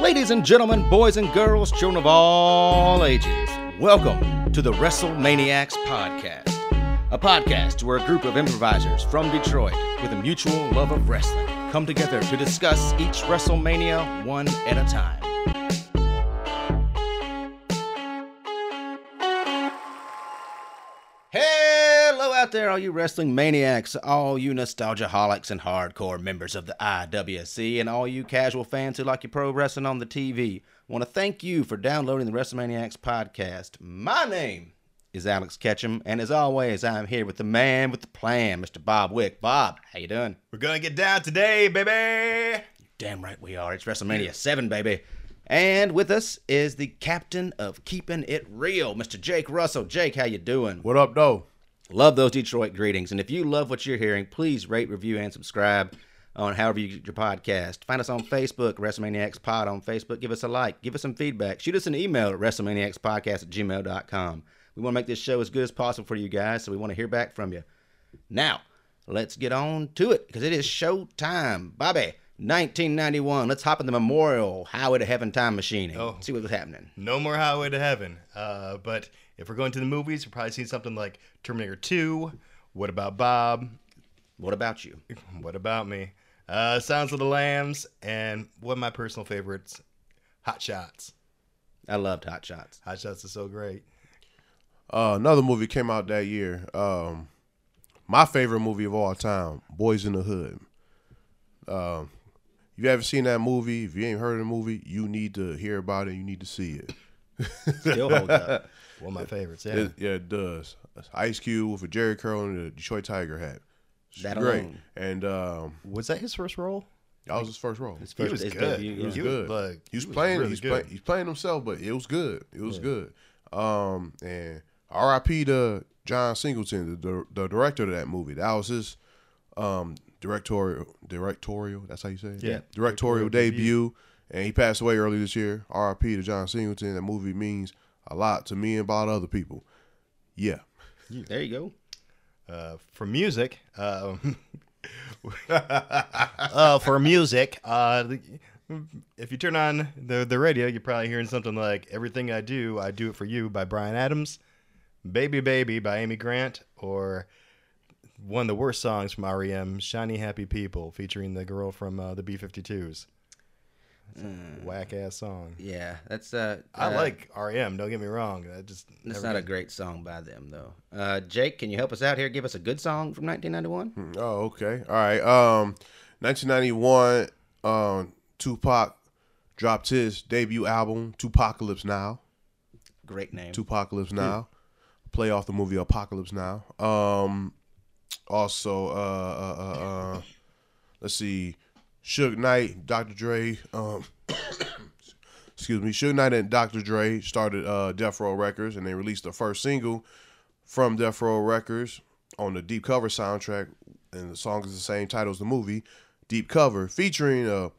Ladies and gentlemen, boys and girls, children of all ages, welcome to the WrestleManiacs Podcast. A podcast where a group of improvisers from Detroit with a mutual love of wrestling come together to discuss each WrestleMania one at a time. Out there, all you wrestling maniacs, all you nostalgiaholics and hardcore members of the IWC, and all you casual fans who like your pro wrestling on the TV. I want to thank you for downloading the WrestleManiacs podcast. My name is Alex Ketchum, and as always, I'm here with the man with the plan, Mr. Bob Wick. Bob, how you doing? We're gonna get down today, baby. Damn right we are. It's WrestleMania 7, baby. And with us is the captain of keeping it real, Mr. Jake Russell. Jake, how you doing? What up, though? Love those Detroit greetings. And if you love what you're hearing, please rate, review, and subscribe on however you get your podcast. Find us on Facebook, WrestleManiacs Pod on Facebook. Give us a like. Give us some feedback. Shoot us an email at WrestleManiacsPodcast at gmail.com. We want to make this show as good as possible for you guys, so we want to hear back from you. Now, let's get on to it because it is show time. Bobby, 1991. Let's hop in the Memorial Highway to Heaven time machine and Oh. see what's happening. No more Highway to Heaven. Uh, but if we're going to the movies, we'll probably see something like Terminator 2. What about Bob? What about you? What about me? Uh, Sounds of the Lambs, and one of my personal favorites, Hot Shots. I loved Hot Shots. Hot Shots is so great. Uh, another movie came out that year. Um, my favorite movie of all time, Boys in the Hood. Um, if you haven't seen that movie, if you ain't heard of the movie, you need to hear about it. You need to see it. Still holds up. One of my favorites. Yeah. It- yeah, it does. Ice Cube with a Jheri curl and a Detroit Tiger hat. It's That great. alone. And um, was that his first role? that was his first role. His He was his good. debut, He was yeah. He was, good. like, he's he was playing. really he's playing. He's playing himself, but it was good. It was good. Um, and R.I.P. to John Singleton, the, the director of that movie. That was his um directorial directorial. That's how you say it. Yeah. Directorial Directorial debut. And he passed away early this year. R.I.P. to John Singleton. That movie means a lot to me and a lot of other people. Yeah. There you go. uh, for music, um, uh, for music, uh, if you turn on the the radio, you're probably hearing something like "Everything I Do, I Do It for You" by Bryan Adams, "Baby Baby" by Amy Grant, or one of the worst songs from REM, "Shiny Happy People," featuring the girl from uh, the B52s. Whack ass song. Yeah, that's uh. I uh, like REM. Don't get me wrong. I just That's never not a great song by them though. Uh, Jake, can you help us out here? Give us a good song from 1991. Oh, okay. All right. Um, 1991. Um, Tupac dropped his debut album, Tupacalypse Now. Great name. Tupacalypse Now. Play off the movie Apocalypse Now. Um, also, uh, uh, uh, uh, let's see, Suge Knight, Dr. Dre. Um, excuse me, Suge Knight and Dr. Dre started uh, Death Row Records, and they released the first single from Death Row Records on the Deep Cover soundtrack, and the song is the same title as the movie, Deep Cover, featuring a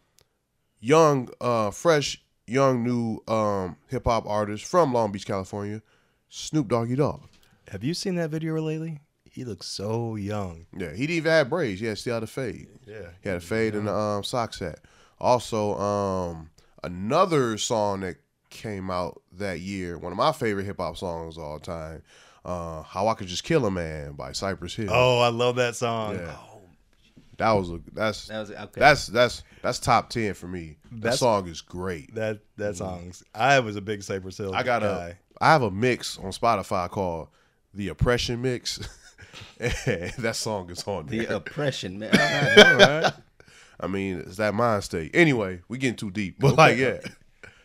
young, uh, fresh, young new um, hip hop artist from Long Beach, California, Snoop Doggy Dogg. Have you seen that video lately? He looks so young. Yeah, he didn't even have braids. He had still had a fade. Yeah. He had a fade and a um, sock set. Also, um, another song that came out that year, one of my favorite hip hop songs of all time, uh, "How I Could Just Kill a Man" by Cypress Hill. Oh, I love that song. Yeah. that was a that's That was okay. that's that's that's top ten for me. That That's- song is great. That that song's. I was a big Cypress Hill. I got a guy. I have a mix on Spotify called the Oppression Mix. and that song is on there. the oppression, man. All right, all right. I mean, it's that mind state. Anyway, we getting too deep, but like, yeah,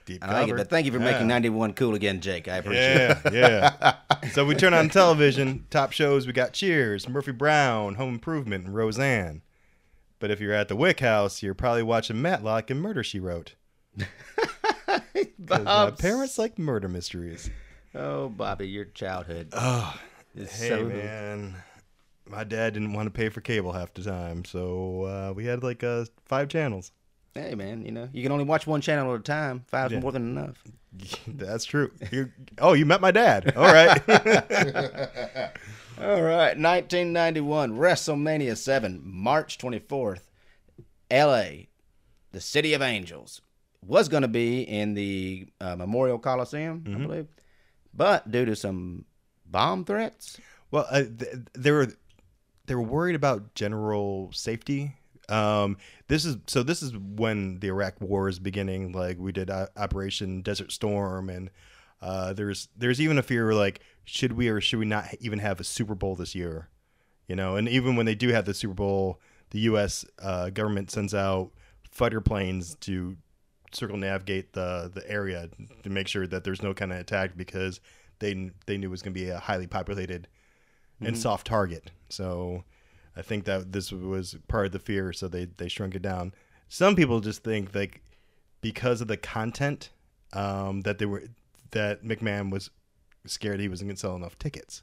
Deep I like it, cover. but thank you for making 91 cool again, Jake. I appreciate it. Yeah, yeah. so we turn on television. Top shows we got Cheers, Murphy Brown, Home Improvement, and Roseanne. But if you're at the Wick House, you're probably watching Matlock and Murder She Wrote. My uh, parents like murder mysteries. Oh, Bobby, your childhood Oh, hey so. man, my dad didn't want to pay for cable half the time, so uh, we had like uh, five channels. Hey, man, you know you can only watch one channel at a time. Five's Yeah. more than enough. That's true. You- oh, you met my dad. All right. All right, 1991, WrestleMania 7, March 24th, LA, the City of Angels. was going to be in the uh, Memorial Coliseum, Mm-hmm. I believe, but due to some bomb threats, Well, uh, th- they were they were worried about general safety. Um, this is so. This is when the Iraq War is beginning. Like we did uh, Operation Desert Storm, and uh, there's there's even a fear like should we or should we not even have a Super Bowl this year? You know, and even when they do have the Super Bowl, the U.S. Uh, government sends out fighter planes to circumnavigate the the area to make sure that there's no kind of attack because they they knew it was going to be a highly populated and soft target. So I think that this was part of the fear, so they they shrunk it down. Some people just think like because of the content um, that they were that McMahon was scared he wasn't going to sell enough tickets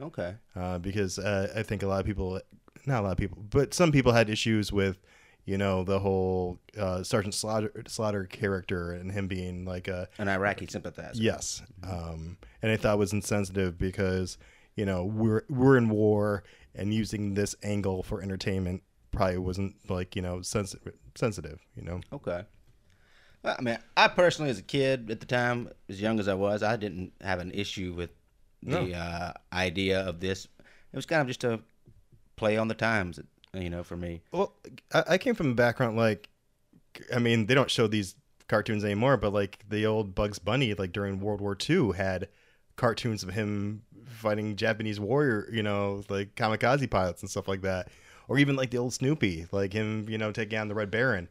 okay, uh, because uh, I think a lot of people, not a lot of people, but some people had issues with, you know, the whole uh, Sergeant Slaughter, Slaughter character and him being like a an Iraqi sympathizer. yes, um, and I thought it was insensitive because you know we're we're in war and using this angle for entertainment probably wasn't like you know sensitive sensitive you know Okay. Well, I mean, I personally, as a kid at the time, as young as I was, I didn't have an issue with the uh, idea of this. It was kind of just a play on the times, you know, for me. Well, I, I came from a background like, I mean, they don't show these cartoons anymore, but like the old Bugs Bunny, like during World War II, had cartoons of him fighting Japanese warrior, you know, like kamikaze pilots and stuff like that, or even like the old Snoopy, like him, you know, taking on the Red Baron.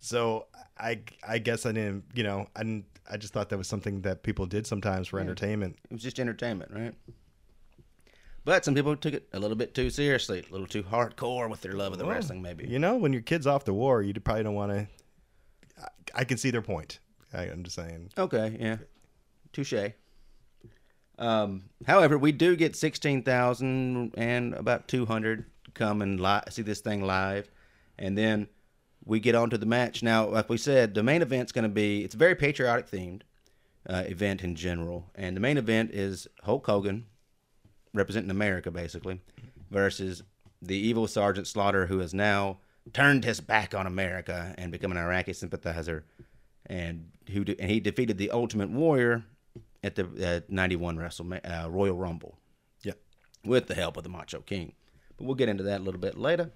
So I, I guess I didn't, you know, I didn't, I just thought that was something that people did sometimes for entertainment. It was just entertainment, right? But some people took it a little bit too seriously, a little too hardcore with their love of the wrestling, maybe. You know, when your kid's off the war, you probably don't want to. I, I can see their point. I, I'm just saying. Okay, yeah. Touche. Um, however, we do get 16,000 and about 200 come and li- see this thing live. And then we get on to the match. Now, like we said, the main event's going to be, it's a very patriotic themed uh, event in general. And the main event is Hulk Hogan, representing America basically, versus the evil Sergeant Slaughter, who has now turned his back on America and become an Iraqi sympathizer, and who de- and he defeated the Ultimate Warrior at the uh, '91 WrestleMania uh, Royal Rumble Yeah. with the help of the Macho King. But we'll get into that a little bit later.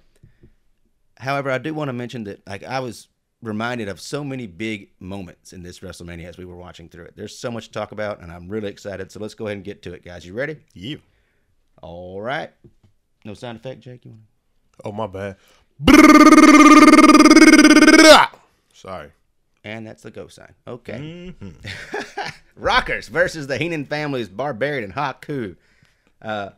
However, I do want to mention that like I was reminded of so many big moments in this WrestleMania as we were watching through it. There's so much to talk about, and I'm really excited. So let's go ahead and get to it, guys. You ready? You. All right. No sound effect, Jake. You want? Oh my bad. Sorry. And that's the go sign. Okay. Rockers versus the Heenan family's Barbarian and Haku. Uh,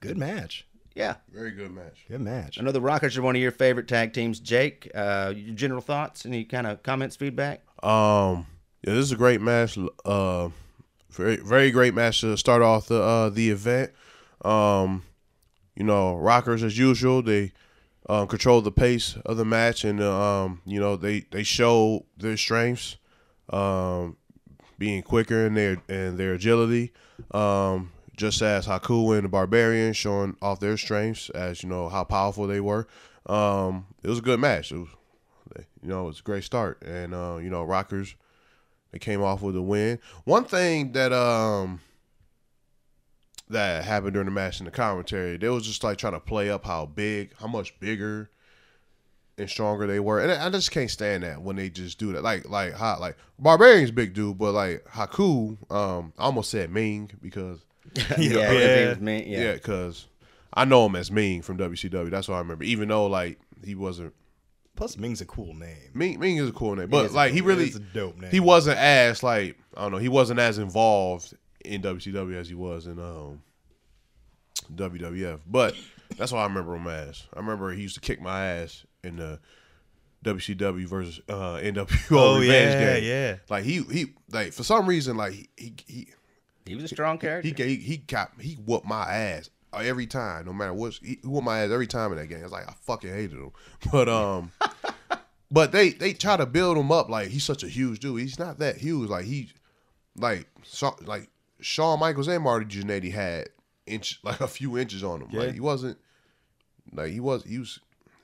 Good match. yeah. Very good match. Good match. I know the Rockers are one of your favorite tag teams. Jake, uh, your general thoughts? Any kind of comments, feedback? Um, yeah, this is a great match. Uh, very very great match to start off the uh the event. Um, you know, Rockers as usual, they um, control the pace of the match, and um, you know they they show their strengths, um, being quicker in their and their agility. Um, just as Haku and the Barbarian showing off their strengths, as you know how powerful they were. Um, it was a good match. It was, you know, it's a great start, and uh, you know, Rockers they came off with a win. One thing that um that happened during the match in the commentary, they was just like trying to play up how big, how much bigger and stronger they were, and I just can't stand that when they just do that. Like like hot like Barbarian's big dude, but like Haku, um, I almost said Ming because yeah, Yeah. was yeah, Yeah. because I know him as Ming from WCW. That's what I remember. Even though like he wasn't Plus, Ming's a cool name. Ming, Ming is a cool name, but like he really dope name. He wasn't as like I don't know. He wasn't as involved in WCW as he was in um WWF. But that's why I remember him as. I remember he used to kick my ass in the WCW versus uh, NWO Oh, revenge yeah, game. yeah. Like he he like for some reason like he he he He was a strong character. he he, he got he whooped my ass every time, no matter what. He whooped my ass every time in that game. It's like I fucking hated him, but um, but they they try to build him up like he's such a huge dude. He's not that huge. Like he, like so, like Shawn Michaels and Marty Jannetty had inch like a few inches on him. Yeah. Like he wasn't like he was he was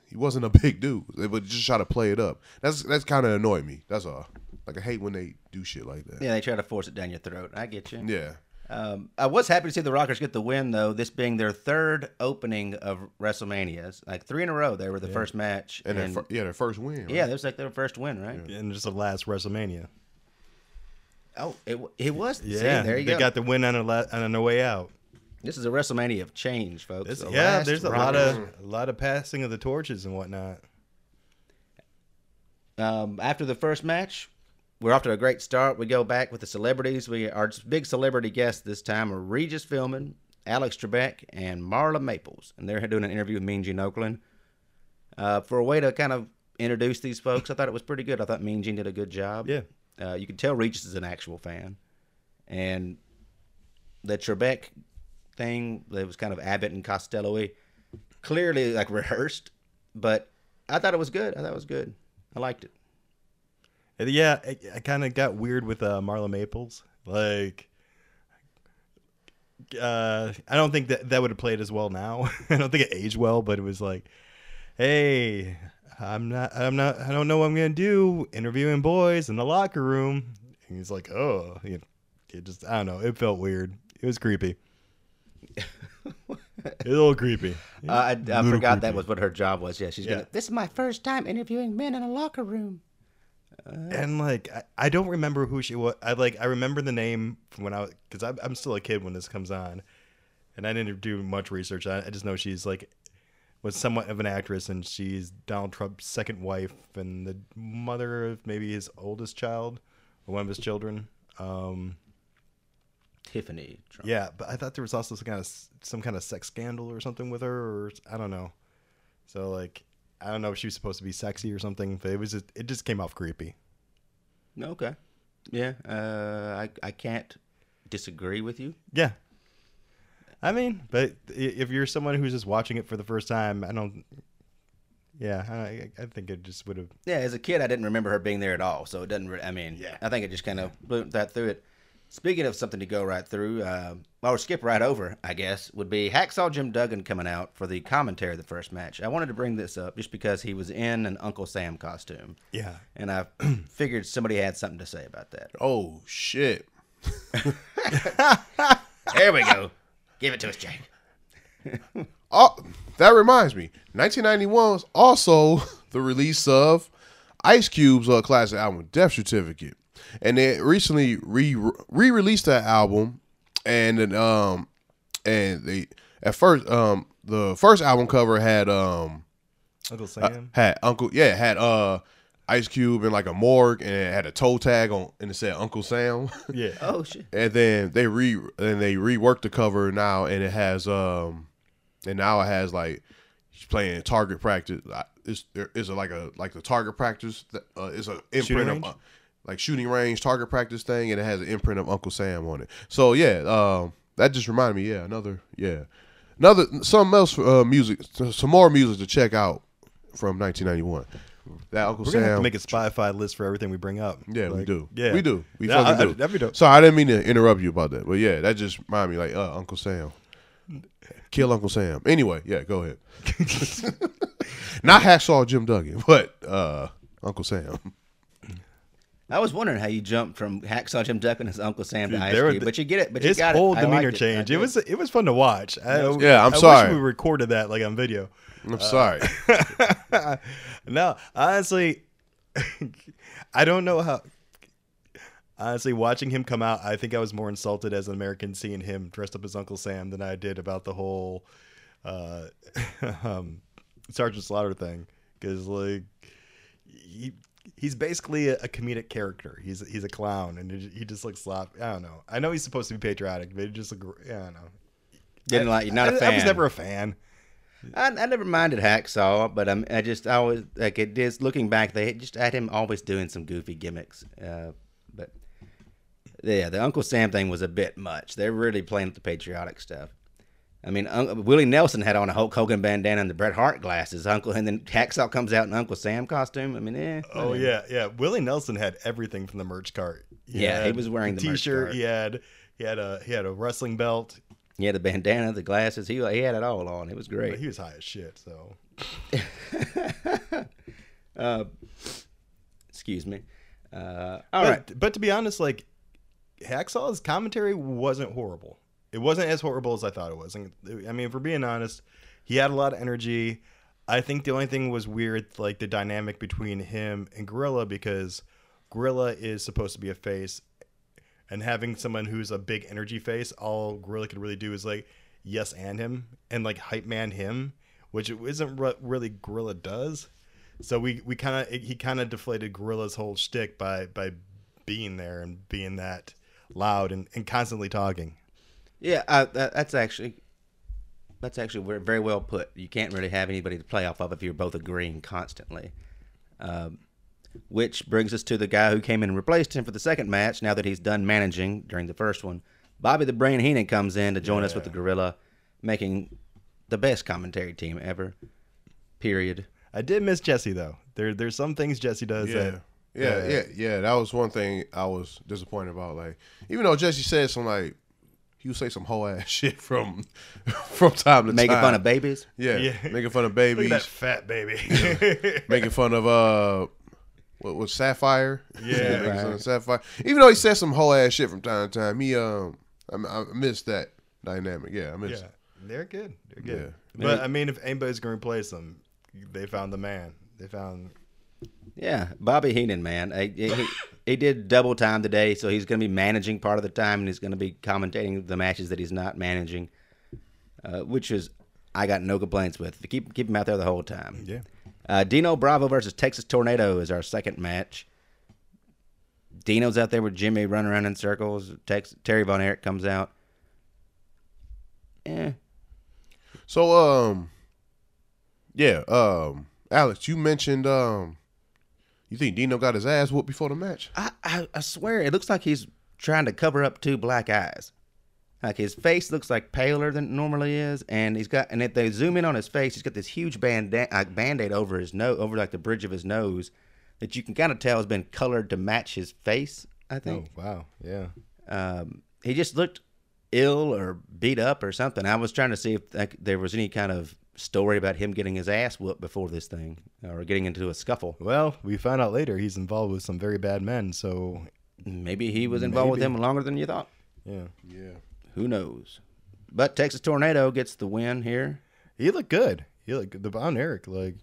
he wasn't a big dude. They would just try to play it up. That's that's kind of annoyed me. That's all. Like Like I hate when they do shit like that. Yeah, they try to force it down your throat. I get you. Yeah. Um, I was happy to see the Rockers get the win, though. This being their third opening of WrestleManias, like three in a row. They were the first match, And, and, their fir- yeah, their first win. Right? yeah, that was like their first win, right? And just the last WrestleMania. Oh, it it was. see, Yeah, there you they go. got the win on a la- on a way out. this is a WrestleMania of change, folks. This- The yeah, there's a lot of a lot of passing of the torches and whatnot. Um, after the first match, we're off to a great start. We go back with the celebrities. We our big celebrity guests this time are Regis Philbin, Alex Trebek, and Marla Maples, and they're doing an interview with Mean Gene Okerlund. Uh, for a way to kind of introduce these folks, I thought it was pretty good. I thought Mean Gene did a good job. Yeah. Uh, you can tell Regis is an actual fan, and the Trebek thing that was kind of Abbott and Costello-y, clearly like rehearsed, but I thought it was good. I thought it was good. I liked it. Yeah, I, I kind of got weird with uh, Marla Maples. Like, uh, I don't think that that would have played as well now. I don't think it aged well, but it was like, hey, I'm not, I'm not, I don't know what I'm gonna do. Interviewing boys in the locker room. And he's like, oh, you know, it just, I don't know. It felt weird. It was creepy. it was a little creepy. Uh, I, I Little forgot that was what her job was. Yeah, she's Yeah. gonna. This is my first time interviewing men in a locker room. and like I, I don't remember who she was. I like I remember the name from when I was because I'm, I'm still a kid when this comes on, and I didn't do much research. I, I just know she's like was somewhat of an actress, and she's Donald Trump's second wife and the mother of maybe his oldest child or one of his children. Um, Tiffany. Trump. yeah, but I thought there was also some kind of some kind of sex scandal or something with her, or I don't know. So like. I don't know if she was supposed to be sexy or something, but it was just, it just came off creepy. Okay. Yeah. Uh, I I can't disagree with you. Yeah. I mean, but if you're someone who's just watching it for the first time, I don't. Yeah, I, I think it just would have. Yeah, as a kid, I didn't remember her being there at all, so it doesn't. Re- I mean, Yeah. I think it just kind of blew that through it. Speaking of something to go right through, uh, or skip right over, I guess, would be Hacksaw Jim Duggan coming out for the commentary of the first match. I wanted to bring this up just because he was in an Uncle Sam costume, Yeah. and I figured somebody had something to say about that. Oh shit. There we go. Give it to us, Jake. Oh, that reminds me. 1991 was also the release of Ice Cube's uh, classic album, Death Certificate, and they recently re re released that album, and then, um and they at first um the first album cover had um Uncle Sam. had Uncle yeah had uh Ice Cube in like a morgue and it had a toe tag on and it said Uncle Sam. yeah. Oh shit. and then they re and they reworked the cover now and it has um and now it has like he's playing target practice Uh, is there is it like a like the target practice that uh, is a imprint of uh, like shooting range target practice thing and it has an imprint of Uncle Sam on it so yeah um that just reminded me yeah another yeah another something else uh music some more music to check out from 1991 that Uncle Sam. We're Sam gonna have to make a Spotify list for everything we bring up. yeah, we do. Yeah, we do. We Yeah, fucking I- I- do. that'd be dope. Sorry, I didn't mean to interrupt you about that, but yeah, that just reminded me like uh, Uncle Sam. Kill Uncle Sam. Anyway, yeah, go ahead. Not hacksaw Jim Duggan, but uh, Uncle Sam. I was wondering how you jumped from Hacksaw Jim Duggan as Uncle Sam to Ice Cube, the- but you get it. But you His got whole it. Demeanor liked it. Change. It was it was fun to watch. I, Yeah, I'm I sorry. Wish we recorded that like on video. I'm sorry. no, honestly, I don't know how. Honestly, watching him come out, I think I was more insulted as an American seeing him dressed up as Uncle Sam than I did about the whole uh, um, Sergeant Slaughter thing. Because like he he's basically a, a comedic character. He's he's a clown, and he he just looks slop. I don't know. I know he's supposed to be patriotic, but he just look. I don't know. Didn't like you're not I- a fan. I was never a fan. I, I never minded Hacksaw, but um, I just I always like it is looking back. They just had him always doing some goofy gimmicks. Uh, but yeah, the Uncle Sam thing was a bit much. They're really playing with the patriotic stuff. I mean, Un- Willie Nelson had on a Hulk Hogan bandana and the Bret Hart glasses. Uncle, and then Hacksaw comes out in Uncle Sam costume. I mean, eh. Oh yeah, yeah. Willie Nelson had everything from the merch cart. Yeah, he was wearing the t-shirt. cart. He had he had a he had a wrestling belt. He had the bandana, the glasses. He he had it all on. It was great. he was high as shit. So excuse me. Uh, all but, right. but to be honest, like Hacksaw's commentary wasn't horrible. It wasn't as horrible as I thought it was. I mean, if we're being honest, he had a lot of energy. I think the only thing was weird, like the dynamic between him and Gorilla, because Gorilla is supposed to be a face, and having someone who's a big energy face, all Gorilla could really do is like yes and him and like hype man him, which isn't what really Gorilla does. So we we kind of he kind of deflated Gorilla's whole shtick by by being there and being that loud and, and constantly talking. Yeah, uh, that, that's actually that's actually very, well put. You can't really have anybody to play off of if you're both agreeing constantly. Um, which brings us to the guy who came in and replaced him for the second match. Now that he's done managing during the first one, Bobby the Brain Heenan comes in to join us with the Gorilla, making the best commentary team ever. Period. I did miss Jesse though. There there's some things Jesse does Yeah. that Yeah, uh, yeah, yeah. That was one thing I was disappointed about. Like, even though Jesse said some like, he would say some whole ass shit from from time to Making time. fun of babies. yeah, Yeah. making fun of Look babies, at that fat baby. making fun of uh, what was Sapphire? Yeah. making fun Sapphire. Even though he said some whole ass shit from time to time, he um, I, I missed that dynamic. Yeah, I missed. yeah, it. they're good. They're good. Yeah. But I mean, if anybody's going to replace them, they found the man. They found. Yeah, Bobby Heenan, man. I- He, he, he did double time today, so he's going to be managing part of the time, and he's going to be commentating the matches that he's not managing, uh, which is I got no complaints with. Keep keep him out there the whole time. Yeah. Uh, Dino Bravo versus Texas Tornado is our second match. Dino's out there with Jimmy running around in circles. Tex, Terry Von Erich comes out. Eh. So um, yeah, um, Alex, you mentioned um, you think Dino got his ass whooped before the match? I, I, I swear, it looks like he's trying to cover up two black eyes. Like his face looks like paler than it normally is, and he's got. And if they zoom in on his face, he's got this huge band like band-aid over his nose, over like the bridge of his nose, that you can kind of tell has been colored to match his face. I think. Oh wow. Yeah. um, he just looked ill or beat up or something. I was trying to see if like, there was any kind of story about him getting his ass whooped before this thing or getting into a scuffle. Well, we found out later he's involved with some very bad men. So Maybe he was involved with Maybe. him longer than you thought. yeah, Yeah. Who knows? But Texas Tornado gets the win here. he looked good. He looked good. the Von Erich like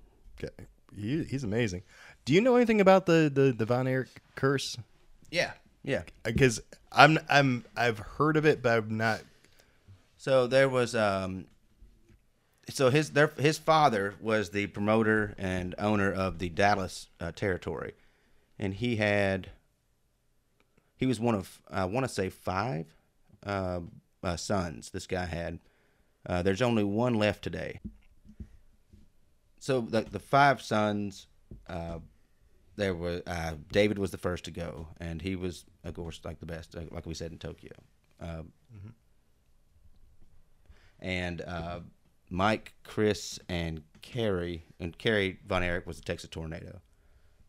he, he's amazing. Do you know anything about the the, the Von Erich curse? Yeah. Yeah. Because I'm I'm I've heard of it, but I'm not. So there was um so his their his father was the promoter and owner of the Dallas uh, territory. And he had he was one of I want to say 5 uh, uh, sons this guy had. Uh, there's only one left today. So the the five sons uh, there were uh, David was the first to go, and he was, of course, like the best, like- like we said in Tokyo. Uh, And uh, Mike, Chris, and Kerry, and Kerry Von Erich was the Texas Tornado.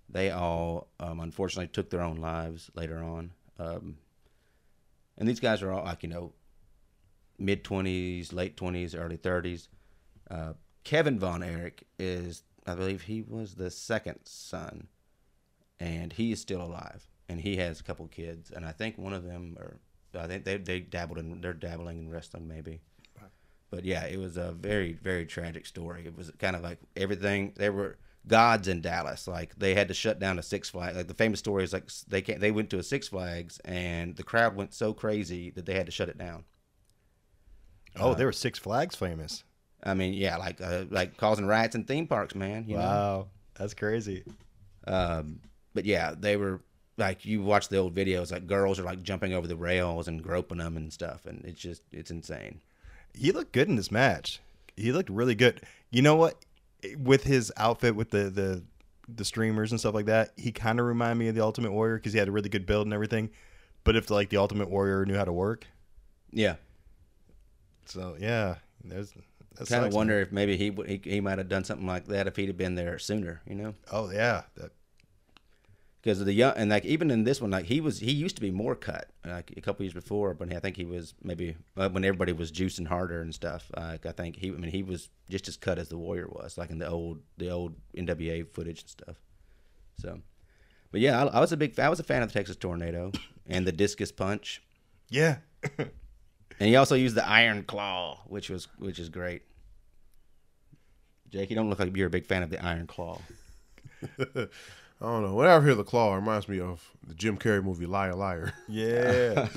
They all, um, unfortunately, took their own lives later on. Um, and these guys are all like you know, mid twenties, late twenties, early thirties. Uh, Kevin Von Erich is, I believe, he was the second son. And he is still alive, and he has a couple kids, and I think one of them or I think they they dabbled in, they're dabbling in wrestling maybe, but yeah, it was a very very tragic story. It was kind of like everything they were gods in Dallas, like they had to shut down a Six Flags. Like the famous story is like they can't, they went to a Six Flags, and the crowd went so crazy that they had to shut it down. Oh, they were Six Flags famous. I mean, yeah, like uh, like causing riots in theme parks, man. You know? Wow, that's crazy. Um, but yeah, they were like you watch the old videos, like girls are like jumping over the rails and groping them and stuff, and it's just it's insane. He looked good in this match. He looked really good. You know what? With his outfit, with the the the streamers and stuff like that, he kind of reminded me of the Ultimate Warrior because he had a really good build and everything. But if like the Ultimate Warrior knew how to work, Yeah, so yeah, there's that's kind of wonder if maybe he, he he might have done something like that if he'd have been there sooner, you know? Oh yeah, that, Because of the young and like even in this one, like he was he used to be more cut like a couple years before, but I think he was maybe uh, when everybody was juicing harder and stuff. Like I think he I mean he was just as cut as the Warrior was, like in the old the old NWA footage and stuff. So, But yeah, I, I was a big, I was a fan of the Texas Tornado and the discus punch, Yeah. and he also used the Iron Claw, which was which is great. Jake, you don't look like you're a big fan of the Iron Claw. I don't know. Whenever I hear the claw, it reminds me of the Jim Carrey movie Liar Liar. Yeah.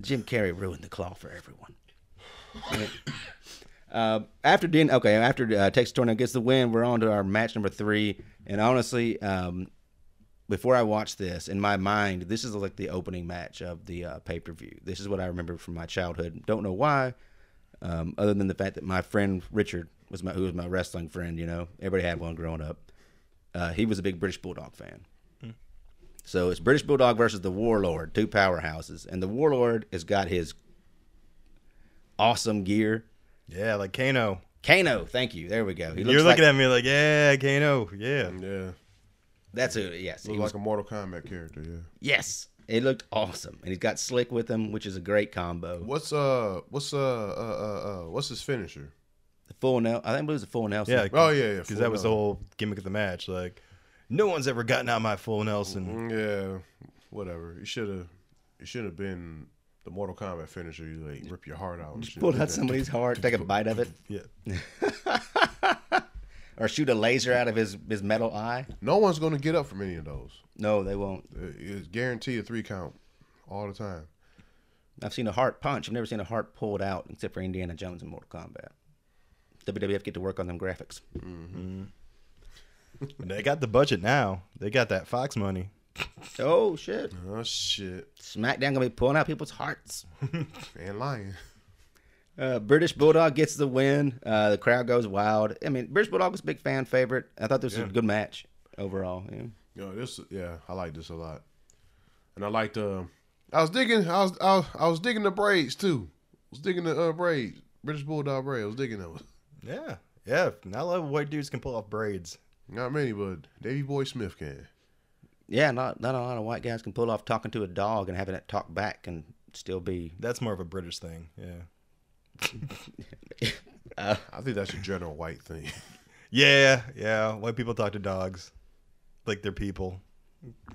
Jim Carrey ruined the claw for everyone. uh, after Dean, okay, after uh, Texas Tornado gets the win, we're on to our match number three. And honestly, um, before I watched this, in my mind, this is like the opening match of the uh, pay per view. This is what I remember from my childhood. Don't know why, um, other than the fact that my friend Richard was my who was my wrestling friend. You know, everybody had one growing up. Uh, he was a big British Bulldog fan. So it's British Bulldog versus the Warlord, two powerhouses, and the Warlord has got his awesome gear. yeah, like Kano. Kano, thank you. There we go. He You're looking like, at me like, yeah, Kano. Yeah. Yeah. that's a yes. He Looks was, like a Mortal Kombat character, yeah. yes, it looked awesome, and he's got Slick with him, which is a great combo. What's uh what's uh uh uh, uh what's his finisher? The full Nel, I think it was a full Nelson. Yeah. Oh yeah, yeah. Because full that was the whole gimmick of the match. Like, no one's ever gotten out my full Nelson. Mm, Yeah, whatever. You should have. You should have been the Mortal Kombat finisher. You like rip your heart out. And shit. pull out somebody's heart, take a bite of it, Yeah. or shoot a laser out of his his metal eye. No one's gonna get up from any of those. No, they won't. Uh, It's guaranteed a three count all the time. I've seen a heart punch. I've never seen a heart pulled out except for Indiana Jones in Mortal Kombat. WWF get to work on them graphics. Mm-hmm. They got the budget now. They got that Fox money. Oh shit! Oh shit! SmackDown gonna be pulling out people's hearts. And lying. Uh, British Bulldog gets the win. Uh, the crowd goes wild. I mean, British Bulldog was a big fan favorite. I thought this was Yeah. a good match overall. Yeah. Yo, this yeah, I like this a lot, and I liked uh, I was digging, I was, I was, I was digging the braids too. I was digging the uh, braids, British Bulldog braids. I was digging those. Yeah. Yeah. Not a lot of white dudes can pull off braids. Not many, but Davy Boy Smith can. Yeah, not not a lot of white guys can pull off talking to a dog and having it talk back and still be. That's more of a British thing. Yeah. Uh, I think that's a general white thing. Yeah. Yeah. White people talk to dogs like they're people.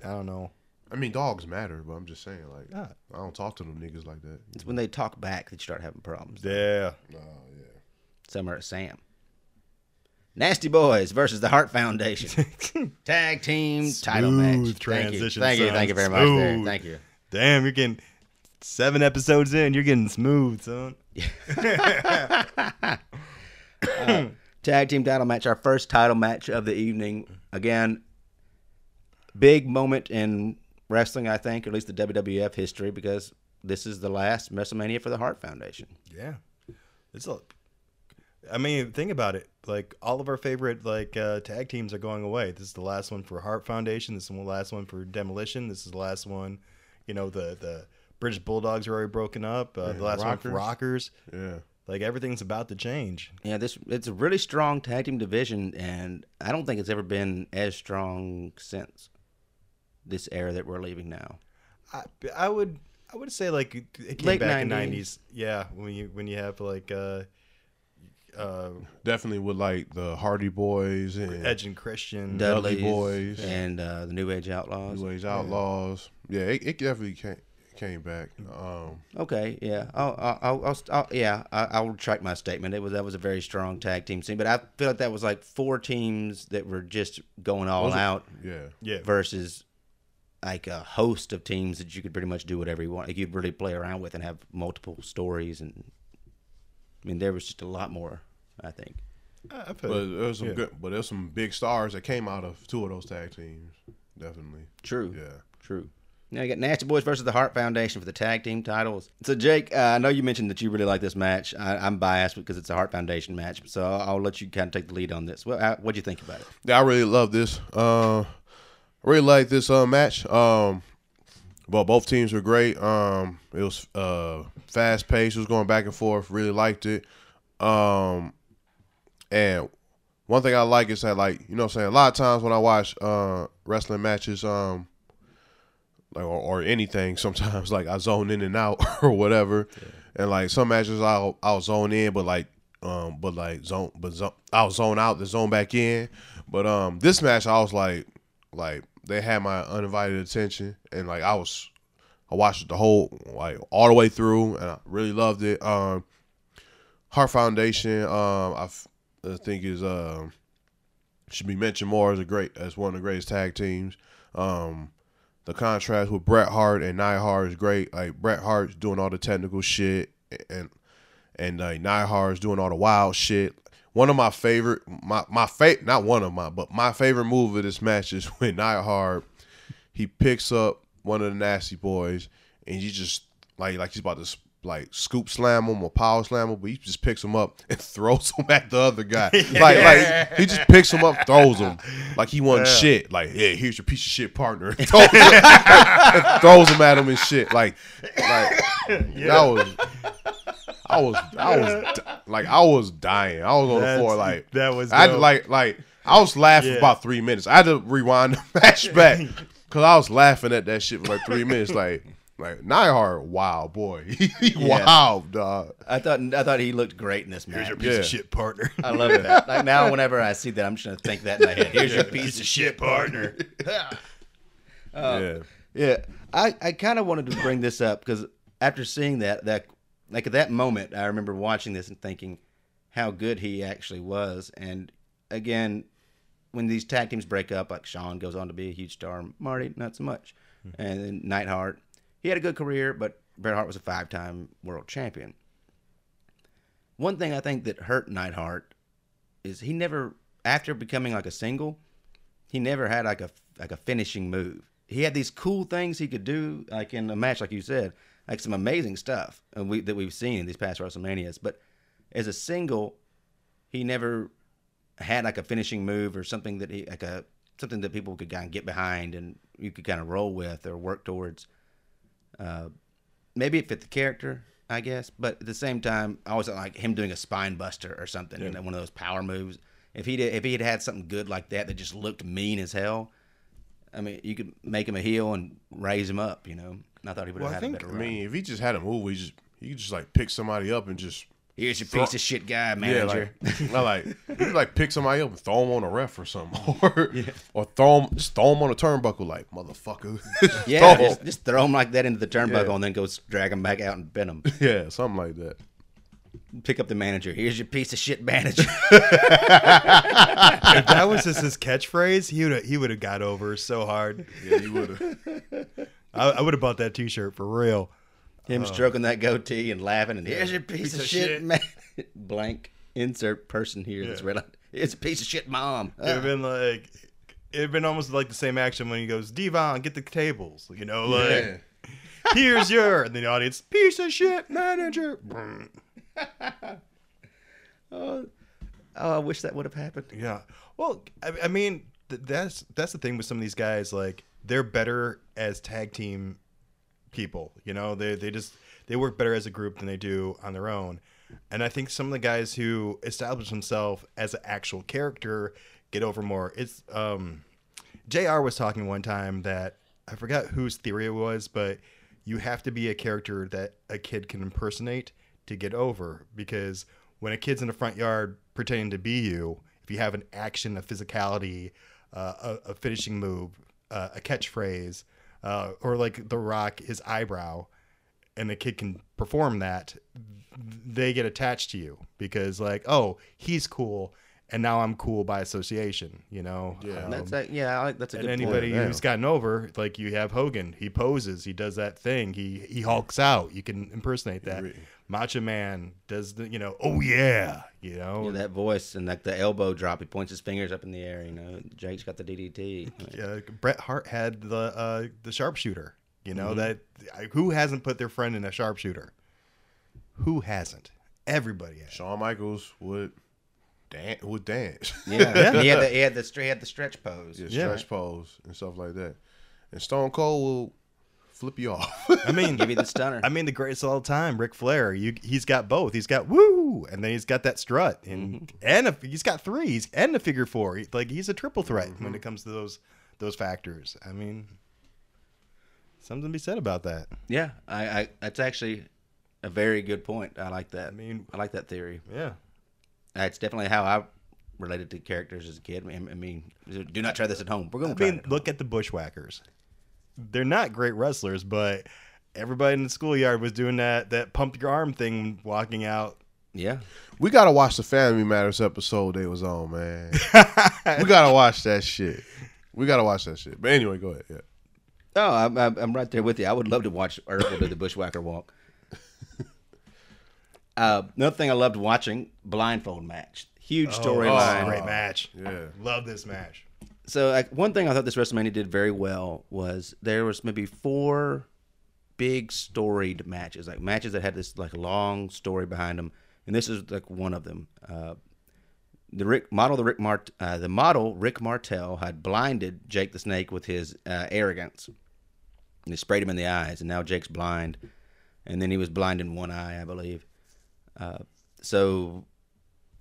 I don't know. I mean, dogs matter, but I'm just saying, like, Yeah. I don't talk to them niggas like that. it's when they talk back that you start having problems. Yeah. Oh Summer at Sam. Nasty Boys versus the Heart Foundation. Tag team title Smooth match. transition, Thank you. Thank you. Thank you very much. There. Thank you. Damn, you're getting seven episodes in. You're getting smooth, son. Uh, tag team title match, our first title match of the evening. Again, big moment in wrestling, I think, or at least the WWF history, because this is the last WrestleMania for the Heart Foundation. Yeah. It's a. I mean, think about it. Like all of our favorite like uh, tag teams are going away. This is the last one for Heart Foundation. This is the last one for Demolition. This is the last one. You know the the British Bulldogs are already broken up. Uh, the last one for Rockers. Rockers. Yeah. Like everything's about to change. Yeah, this it's a really strong tag team division, and I don't think it's ever been as strong since this era that we're leaving now. I, I would I would say like it it came Late back in 90s. nineties. Yeah, when you when you have like uh, uh, Definitely with like the Hardy Boys and Edge and Christian. Dudley Dudley's Boys. and uh, the New Age Outlaws. New Age Outlaws. Yeah, it, it definitely came came back. Um, Okay, yeah, I'll, I'll, I'll, I'll, I'll yeah, I- I'll retract my statement. It was that was a very strong tag team scene, but I feel like that was like four teams that were just going all Was it- out yeah. yeah, versus like a host of teams that you could pretty much do whatever you want. Like you'd really play around with and have multiple stories, and I mean there was just a lot more. I think. I, I feel But there's some Yeah. good, but there's some big stars that came out of two of those tag teams. Definitely. True. Yeah. True. Now you got Nasty Boys versus the Heart Foundation for the tag team titles. So Jake, uh, I know you mentioned that you really like this match. I, I'm biased because it's a Heart Foundation match, so I'll, I'll let you kind of take the lead on this. What uh, what'd you think about it? Yeah, I really love this. Uh, I really like this uh, match. Um, well, both teams were great. Um, it was uh, fast paced. It was going back and forth. Really liked it. Um, and one thing I like is that, like, you know, what I'm saying a lot of times when I watch uh, wrestling matches, um, like or, or anything, sometimes like I zone in and out or whatever, and like some matches I'll I'll zone in, but like um, but like zone, but zone, I'll zone out, the zone back in. But um, this match I was like, like they had my uninvited attention, and like I was, I watched the whole like all the way through, and I really loved it. Um, Heart Foundation, um, I, f- I think is um should be mentioned more as a great as one of the greatest tag teams. Um, the contrast with Bret Hart and Neidhart is great. Like Bret Hart's doing all the technical shit, and and uh, Neidhart's doing all the wild shit. One of my favorite, my my fa- not one of my, but my favorite move of this match is when Neidhart he picks up one of the nasty boys and he just like like he's about to like scoop slam him or power slam him, but he just picks him up and throws him at the other guy. Like like he just picks him up, throws him like he won shit. Like yeah, here's your piece of shit partner. And throws, him, and throws him at him and shit. Like like that was. I was, I was, like, I was dying. I was on the floor, like, that was I had to, like, like, I was laughing Yeah. for about three minutes. I had to rewind the match back because I was laughing at that shit for like three minutes. Like, like Neidhart, wow, boy, he wow, dog. I thought I thought he looked great in this match. Here's your piece Yeah. of shit partner. I love that. Like now, whenever I see that, I'm just gonna think that in my head. Here's your piece of shit. partner. Uh, yeah, Yeah, I, I kind of wanted to bring this up because after seeing that, that like at that moment, I remember watching this and thinking how good he actually was. And again, when these tag teams break up, like Shawn goes on to be a huge star, Marty not so much, hmm. and then Neidhart, he had a good career, but Bret Hart was a five-time world champion. One thing I think that hurt Neidhart is he never, after becoming like a single, he never had like a like a finishing move. He had these cool things he could do, like in a match, like you said, like some amazing stuff and we, that we've seen in these past WrestleManias. But as a single, he never had like a finishing move or something that he like a something that people could kind of get behind and you could kind of roll with or work towards. Uh, maybe it fit the character, I guess, but at the same time, I always like him doing a spine buster or something, you know, one of those power moves. If he did, if he had had something good like that that just looked mean as hell, I mean, you could make him a heel and raise him up, you know. And I thought he would have well, I had a think better I run. mean, if he just had a move, he just he could just like pick somebody up and just Here's your piece of shit guy, manager. Yeah, like, not like you could, like pick somebody up and throw him on a ref or something, or or throw him just throw him on a turnbuckle, like motherfucker. yeah, Throw 'em. just, just throw him like that into the turnbuckle Yeah. and then go drag him back out and pin him. yeah, something like that. Pick up the manager. Here's your piece of shit manager. if that was just his catchphrase, he would he would have got over so hard. Yeah, he would have. I, I would have bought that T-shirt for real. him uh, stroking that goatee and laughing. And here's your piece, of, of shit, shit. man. Blank insert person here that's red. It's a piece of shit mom. It'd have been like it'd been almost like the same action when he goes, Devon, get the tables. You know, like Yeah. here's your and the audience, piece of shit manager. Oh, oh, I wish that would have happened. Yeah. Well, I, I mean, th- that's that's the thing with some of these guys. Like, they're better as tag team people. You know, they they just they work better as a group than they do on their own. And I think some of the guys who establish themselves as an actual character get over more. It's um, Jr. was talking one time that I forgot whose theory it was, but you have to be a character that a kid can impersonate to get over because when a kid's in the front yard pretending to be you, if you have an action, a physicality, uh, a, a finishing move, uh, a catchphrase, uh, or like The Rock, his eyebrow, and the kid can perform that, they get attached to you because like, oh, he's cool, and now I'm cool by association. You know, Yeah. Um, That's a, yeah, I like that's a and anybody point. who's gotten over, like you have Hogan, he poses, he does that thing, he he hulks out. You can impersonate that. Really? Macho Man does the, you know, oh yeah, you know, Yeah, that voice and like the elbow drop. He points his fingers up in the air. You know, Jake's got the DDT. uh, Bret Hart had the uh, the sharpshooter. You Mm-hmm. know that who hasn't put their friend in a sharpshooter? Who hasn't? Everybody has. Shawn Michaels would dance would dance. Yeah, he had the he had the he had the stretch pose. Yeah, Yeah. stretch pose and stuff like that. And Stone Cold will flip you off. I mean, Give you the stunner. I mean, the greatest of all time, Ric Flair. You, he's got both. He's got woo, and then he's got that strut, and Mm-hmm. and a, he's got threes and a figure four. He- like he's a triple threat Mm-hmm. when it comes to those those factors. I mean, something to be said about that. yeah, I, I that's actually a very good point. I like that. I mean- I like that theory. Yeah, That's definitely how I related to characters as a kid. I mean, I do not try this at home. We're going to try. mean, look at the Bushwhackers. They're not great wrestlers, but everybody in the schoolyard was doing that that pump your arm thing walking out. Yeah. We gotta watch the Family Matters episode they was on, man. we gotta watch that shit. We gotta watch that shit. But anyway, go ahead. Yeah. Oh, I'm, I'm, I'm right there with you. I would love to watch Urkel do the Bushwhacker walk. uh, another thing I loved watching blindfold match. Huge Oh, storyline. great match. Yeah. Love this match. So like, one thing I thought this WrestleMania did very well was there was maybe four big storied matches, like matches that had this like long story behind them, and this is like one of them. Uh, the Rick model, the Rick Mart, uh, the model Rick Martel had blinded Jake the Snake with his uh, arrogance, and he sprayed him in the eyes, and now Jake's blind, and then he was blind in one eye, I believe. Uh, so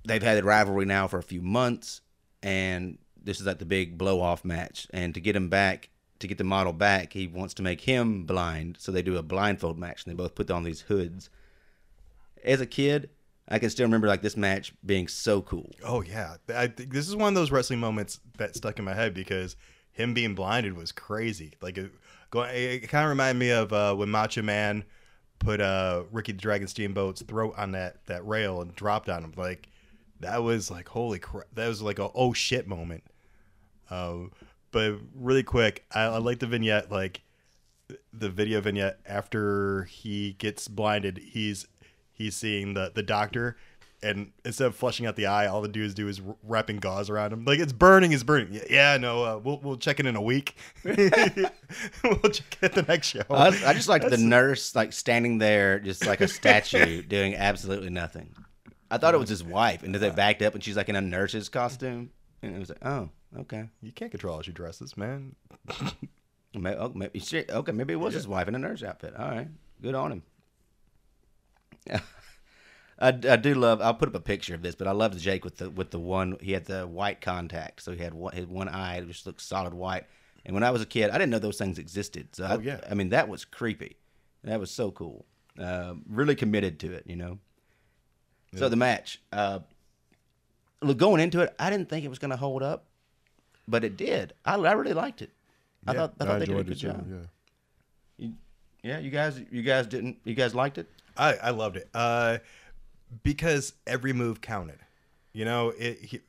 they've had a rivalry now for a few months, and this is like the big blow off match. And to get him back, to get the model back, he wants to make him blind. So they do a blindfold match, and they both put on these hoods. As a kid, I can still remember like this match being so cool. Oh yeah, I think this is one of those wrestling moments that stuck in my head because him being blinded was crazy. Like it, it kind of reminded me of uh, when Macho Man put uh, Ricky the Dragon Steamboat's throat on that that rail and dropped on him. Like that was like holy crap. That was like a oh shit moment. Um, but really quick, I, I like the vignette. Like the video vignette after he gets blinded, he's he's seeing the the doctor, and instead of flushing out the eye, all the dudes do is wrapping gauze around him. Like it's burning, it's burning. Yeah, no, uh, we'll we'll check it in a week. we'll check it the next show. I, I just like the nurse like standing there, just like a statue, doing absolutely nothing. I thought it was his wife, and then they backed up, and she's like in a nurse's costume, and it was like, oh, okay, you can't control how she dresses, man. maybe, oh, maybe okay, maybe it was his wife in a nurse outfit. All right, good on him. I, I do love. I'll put up a picture of this, but I loved Jake with the with the one. He had the white contact, so he had one, his one eye just looked solid white. And when I was a kid, I didn't know those things existed. So I, Oh, yeah. I mean that was creepy. That was so cool. Uh, really committed to it, you know. So the match, uh, look, going into it, I didn't think it was going to hold up, but it did. I, I really liked it. I thought I thought they did a good job. Yeah. You- yeah, you guys, you guys didn't. You guys liked it. I, I loved it uh, because every move counted. You know, it. He,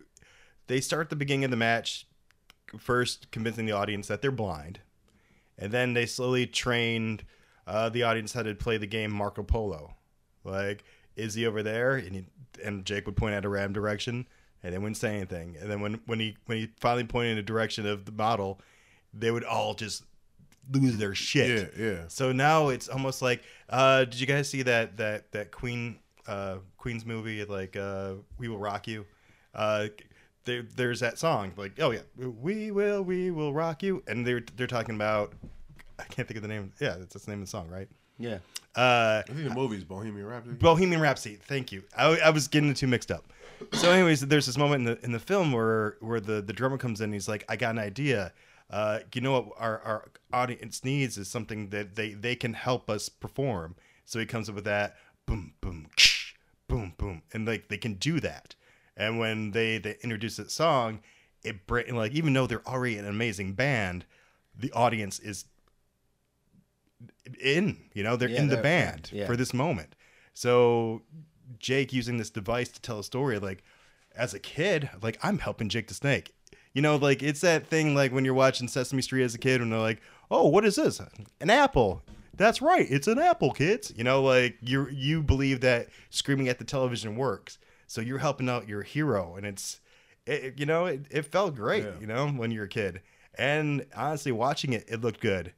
they start at the beginning of the match, first convincing the audience that they're blind, and then they slowly trained uh, the audience how to play the game Marco Polo. Like, is he over there? And he, and Jake would point out a random direction, and they wouldn't say anything. And then when when he when he finally pointed in the direction of the model, they would all just lose their shit. Yeah, yeah. So now it's almost like, uh, did you guys see that that that Queen uh, Queen's movie like uh, We Will Rock You? Uh, there, there's that song like, oh yeah, we will, we will rock you, and they're they're talking about, I can't think of the name. Yeah, that's, that's the name of the song, right? Yeah. Uh, I think the movie's Bohemian Rhapsody. Bohemian Rhapsody. Thank you. I, I was getting the two mixed up. So, anyways, there's this moment in the in the film where where the, the drummer comes in. And he's like, "I got an idea. Uh, you know what our, our audience needs is something that they they can help us perform." So he comes up with that boom boom ksh, boom boom, and like they can do that. And when they they introduce that song, it br- like even though they're already an amazing band, the audience is in. You know, they're Yeah, in the they're- band yeah. for this moment. So Jake using this device to tell a story, like as a kid, like I'm helping Jake the Snake. You know, like it's that thing like when you're watching Sesame Street as a kid, and they're like, "Oh, what is this? An apple." That's right, it's an apple, kids. You know, like you you believe that screaming at the television works, so you're helping out your hero, and it's, it, you know, it, it felt great. Yeah. You know, when you're a kid, and honestly, watching it, it looked good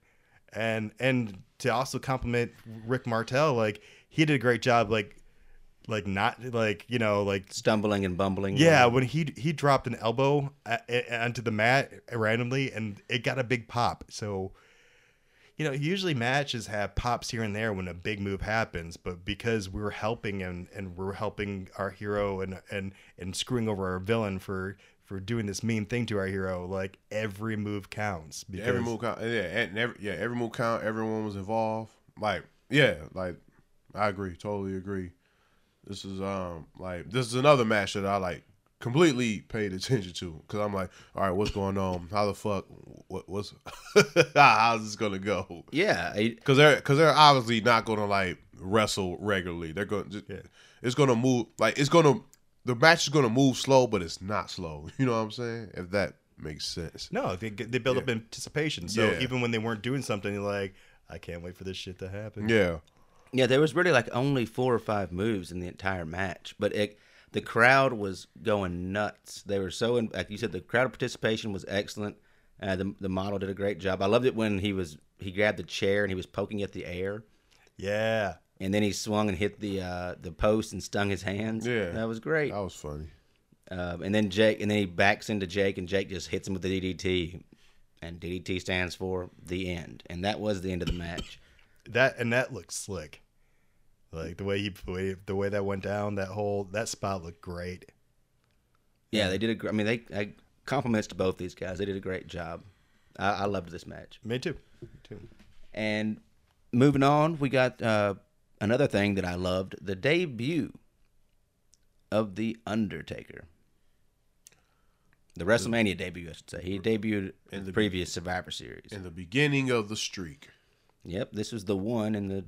and and to also compliment Rick Martel, like he did a great job, like like not like you know like Stumbling and bumbling. yeah when he he dropped an elbow a- a- onto the mat randomly and it got a big pop. So you know usually matches have pops here and there when a big move happens, but because we're helping and and we're helping our hero and and and screwing over our villain for for doing this mean thing to our hero, like every move counts. Because every move count. Yeah, and every, yeah, every move count. Everyone was involved. Like, yeah, like I agree, totally agree. This is um like this is another match that I like completely paid attention to because I'm like, all right, what's going on? How the fuck? What what's how's this gonna go? Yeah, Because they're because they're obviously not gonna like wrestle regularly. They're going to Yeah. it's gonna move like it's gonna the match is gonna move slow, but it's not slow. You know what I'm saying? If that makes sense. No, they they build up anticipation. So Yeah. even when they weren't doing something, you're like, I can't wait for this shit to happen. Yeah. Yeah. There was really like only four or five moves in the entire match, but it, the crowd was going nuts. They were so, in, like you said, the crowd participation was excellent. Uh, the the model did a great job. I loved it when he was he grabbed the chair and he was poking at the air, Yeah. and then he swung and hit the uh, the post and stung his hands. Yeah. that was great. That was funny. Um, and then Jake, and then he backs into Jake, and Jake just hits him with the DDT, and DDT stands for the end, and that was the end of the match. That and that looked slick. Like the way he the way, the way that went down, that whole that spot looked great. Yeah, they did a. I mean, they I, compliments to both these guys. They did a great job. I, I loved this match. Me too. Me too. And moving on, we got uh, another thing that I loved: the debut of the Undertaker. The WrestleMania debut, I should say. He debuted in the- previous Survivor Series. In the beginning of the streak. Yep, this was the one in the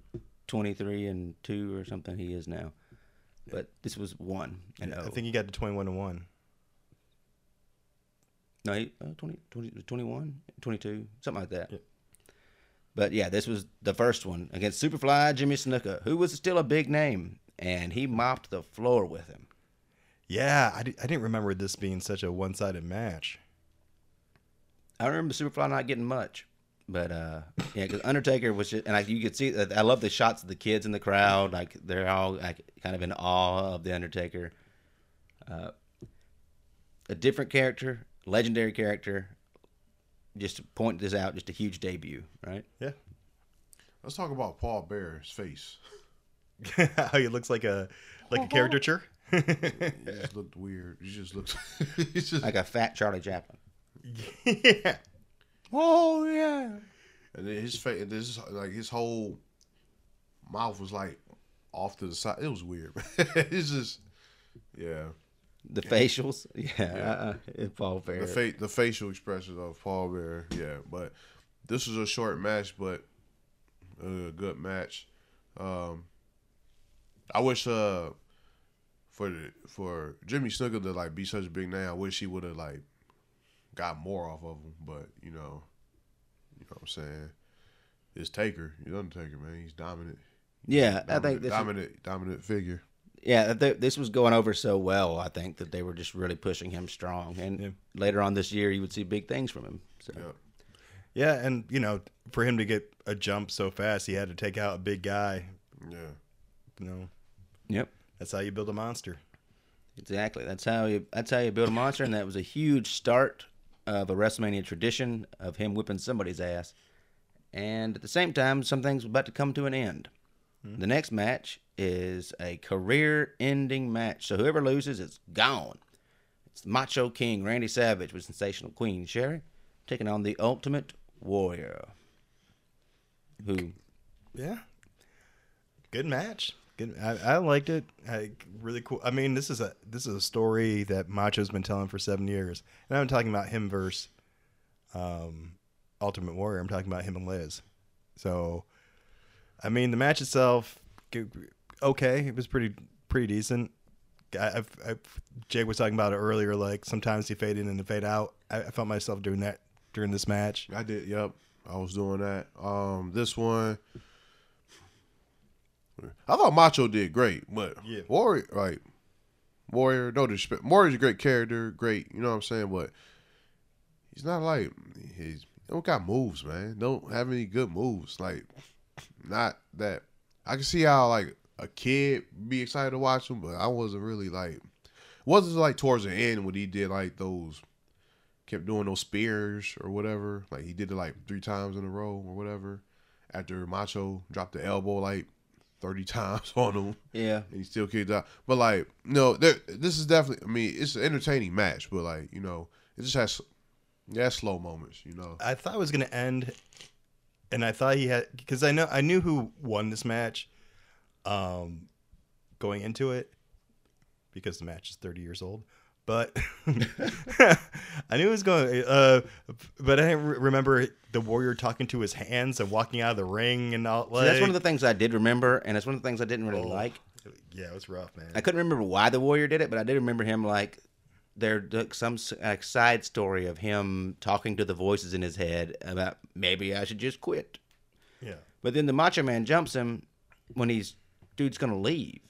23 and 2 or something he is now. But this was 1 and I 0. think he got to twenty one to one. no, he, uh, 20, 20, 21, 22, something like that. Yep. But yeah, this was the first one against Superfly Jimmy Snuka, who was still a big name, and he mopped the floor with him. Yeah, I, I didn't remember this being such a one sided match. I remember Superfly not getting much, but uh, yeah, because Undertaker was just, and I, you could see I love the shots of the kids in the crowd, like they're all like kind of in awe of the Undertaker. Uh, a different character, legendary character. Just to point this out, just a huge debut, right? Yeah. Let's talk about Paul Bearer's face. How he looks like a like a caricature. It just looked weird. He just looks just Like a fat Charlie Chaplin. yeah. Oh yeah. And then his face, and this like his whole mouth was like off to the side. It was weird. it's just, yeah. The facials, yeah, Uh, uh, Paul Bearer. The fa- the facial expressions of Paul Bearer, yeah. But this was a short match, but a good match. Um, I wish uh for the, for Jimmy Snuka to like be such a big name, I wish he would have like got more off of him. But you know, you know what I'm saying. It's Taker, he's Undertaker, man. He's dominant. yeah, I think this is, dominant, dominant figure. yeah, th- this was going over so well. I think that they were just really pushing him strong, and Yeah. later on this year, you would see big things from him. So Yeah. Yeah, and you know, for him to get a jump so fast, he had to take out a big guy. Yeah. You know, yep, that's how you build a monster. exactly. That's how you that's how you build a monster, and that was a huge start Uh, of a WrestleMania tradition of him whipping somebody's ass. And at the same time, some things about to come to an end. Hmm. The next match is a career-ending match, so whoever loses is gone. It's Macho King Randy Savage with Sensational Queen Sherri taking on the Ultimate Warrior, who Yeah, good match. Good. I, I liked it. I, really cool. I mean, this is a this is a story that Macho's been telling for seven years, and I'm talking about him versus um, Ultimate Warrior. I'm talking about him and Liz. So, I mean, the match itself, okay, it was pretty pretty decent. I, I've, Jake was talking about it earlier. Like sometimes he fade in and fade out. I, I felt myself doing that during this match. I did. Yep, I was doing that. Um, this one, I thought Macho did great, but Yeah. Warrior, like Warrior, no disrespect. Warrior's a great character, great. You know what I'm saying? But he's not like he's he don't got moves, man. Don't have any good moves. Like not that. I can see how like a kid be excited to watch him, but I wasn't really like. Wasn't like towards the end when he did like those kept doing those spears or whatever. Like he did it like three times in a row or whatever. After Macho dropped the elbow like thirty times on him, yeah, and he still kicked out. But like, no, this is definitely. I mean, it's an entertaining match, but like, you know, it just has yeah slow moments. You know, I thought it was going to end, and I thought he had because I know I knew who won this match, um, going into it, because the match is thirty years old. But I knew it was going. Uh, but I remember the warrior talking to his hands and walking out of the ring and all. So Like, that's one of the things I did remember, and it's one of the things I didn't really Oh. like. yeah, it was rough, man. I couldn't remember why the warrior did it, but I did remember him like there like some like, side story of him talking to the voices in his head about maybe I should just quit. yeah, But then the Macho Man jumps him when he's dude's gonna leave.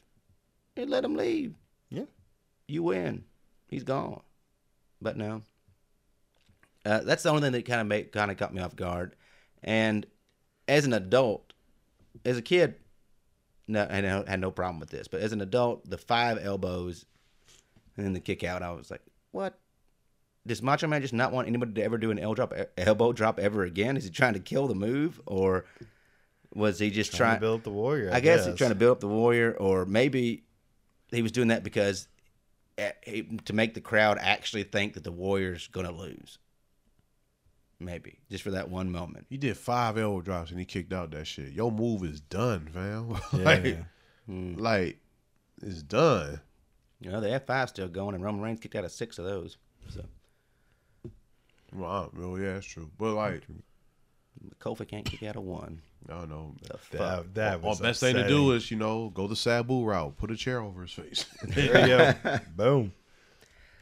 He let him leave. yeah. You win. He's gone. But no. Uh, that's the only thing that kind of made kind of got me off guard. And as an adult, as a kid, no, I had no problem with this. But as an adult, the five elbows and then the kick out, I was like, what? Does Macho Man just not want anybody to ever do an drop, elbow drop ever again? Is he trying to kill the move, or was he just Trying trying? to build up the warrior. I guess he's trying to build up the warrior, or maybe he was doing that because to make the crowd actually think that the warrior's going to lose. Maybe just for that one moment. He did five elbow drops and he kicked out that shit. Your move is done, fam. Yeah. like, Hmm. like, it's done. You know they have five still going, and Roman Reigns kicked out of six of those. So Well, I- well, yeah, that's true. But like, Kofi can't kick out of one. I don't know. The fuck. That, that Our was best thing to do is, you know, go the Sabu route. Put a chair over his face. There you go. Boom.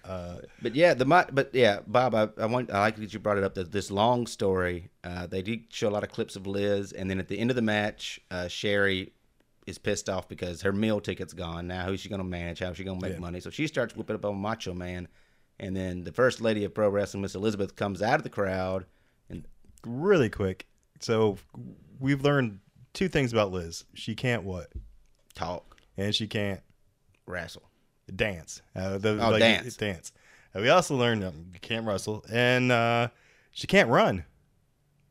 But yeah, the mo- but yeah, Bob, I, I want I like that you brought it up. That this long story, uh, they did show a lot of clips of Liz, and then at the end of the match, uh, Sherri is pissed off because her meal ticket's gone. Now who's she gonna manage? How's she gonna make Yeah. money? So she starts whipping up on Macho Man, and then the first lady of pro wrestling, Miss Elizabeth, comes out of the crowd, and Really quick. So we've learned two things about Liz. She can't what, talk, and she can't wrestle. dance. Uh, the, Oh, dance. Dance. And we also learned um, you can't wrestle, and uh, she can't run.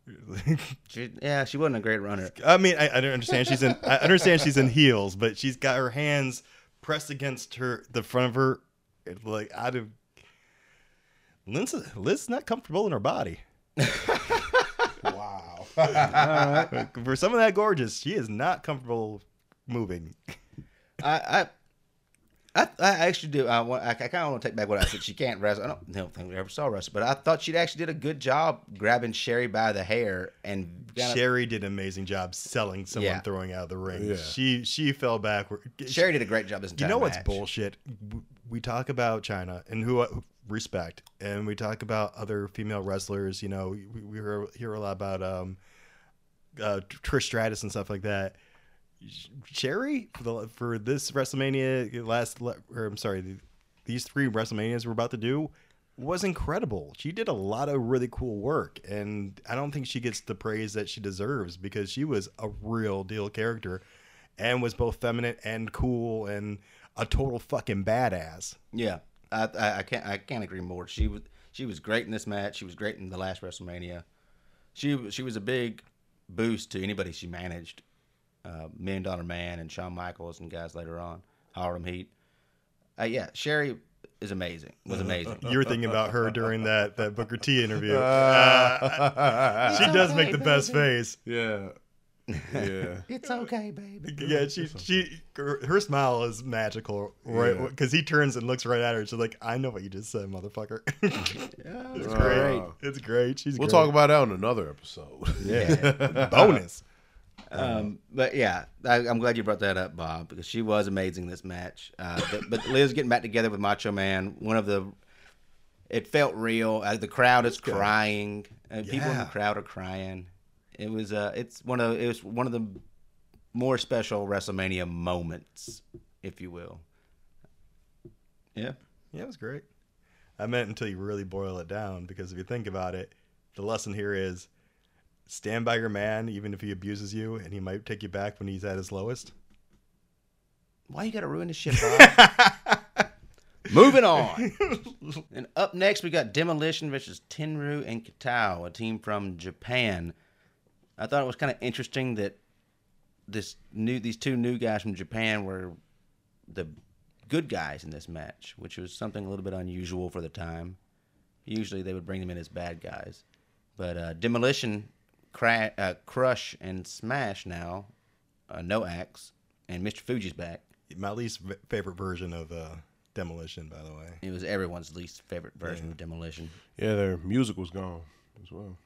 She, yeah, she wasn't a great runner. I mean, I, I don't understand. She's in. I understand she's in heels, but she's got her hands pressed against her, the front of her, like out of. Liz, Liz's not comfortable in her body. wow. For some of that gorgeous, she is not comfortable moving. I, I, I, I actually do. I, want- I, I kind of want to take back what I said. She can't wrestle. I don't, I don't think we ever saw her wrestle, but I thought she actually did a good job grabbing Sherri by the hair and kinda- Sherri did an amazing job selling someone Yeah. throwing out of the ring. Yeah. She she fell backward. Sherri did a great job this You entire know what's match. bullshit? W- We talk about Chyna and who I respect, and we talk about other female wrestlers. You know, we, we hear, a lot about um, uh, Trish Stratus and stuff like that. Sherri for, the, for this WrestleMania last, or I'm sorry, the, these three WrestleManias we're about to do was incredible. She did a lot of really cool work, and I don't think she gets the praise that she deserves because she was a real deal character, and was both feminine and cool and a total fucking badass. Yeah, I, I, I can't I can't agree more. She was she was great in this match. She was great in the last WrestleMania. She she was a big boost to anybody she managed. Uh, Million Dollar Man and Shawn Michaels and guys later on, Harlem Heat. Uh, yeah, Sherri is amazing. Was amazing. You were thinking about her during that that Booker T interview. Uh, she does make the best face. yeah. Yeah. It's okay, baby. Yeah, she she her, her smile is magical, right? Yeah. Because he turns and looks right at her. She's like, "I know what you just said, motherfucker." Yeah, it's great. It's great. She's We'll great. talk about that on another episode. yeah bonus. Um, but yeah, I, I'm glad you brought that up, Bob, because she was amazing this match. Uh, but, but Liz getting back together with Macho Man, one of the, it felt real. Uh, the crowd is crying. Uh, People in the crowd are crying. It was uh, it's one of it was one of the more special WrestleMania moments, if you will. Yeah. Yeah, it was great. I meant until you really boil it down, because if you think about it, the lesson here is stand by your man, even if he abuses you, and he might take you back when he's at his lowest. Why you gotta ruin the shit, Bob? Moving on. and up next, we got Demolition versus Tenryu and Kitao, a team from Japan. I thought it was kind of interesting that this new these two new guys from Japan were the good guys in this match, which was something a little bit unusual for the time. Usually, they would bring them in as bad guys, but uh, Demolition, cra- uh, Crush, and Smash now, uh, no axe, and Mr. Fuji's back. My least v- favorite version of uh, Demolition, by the way. It was everyone's least favorite version of Demolition. Yeah, their music was gone as well.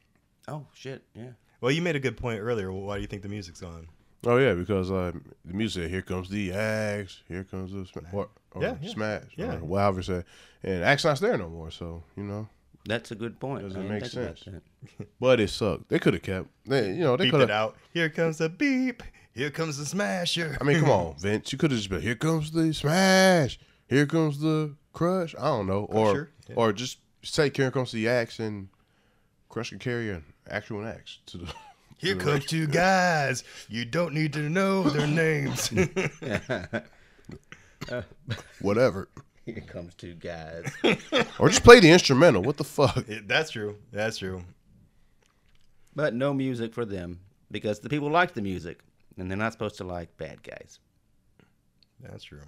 Oh shit! Yeah. Well, you made a good point earlier. Why do you think the music's on? Oh yeah, because uh, the music here comes the axe, here comes the sma- or, or Yeah, yeah. smash, Yeah. or whatever say, and axe not there no more. So you know, That's a good point. Doesn't I make think sense. but it sucked. They could have kept, they, you know, they could have. out. Here comes the beep. Here comes the smasher. I mean, come on, Vince, you could have just been here comes the smash, here comes the crush. I don't know, or Crusher, yeah. or just say here comes the axe and crush can carry an actual axe to the. Here comes two guys. You don't need to know their names. Whatever, Here comes two guys. or just play the instrumental. What the fuck? It- that's true. That's true. but no music for them because the people like the music, and they're not supposed to like bad guys. That's true.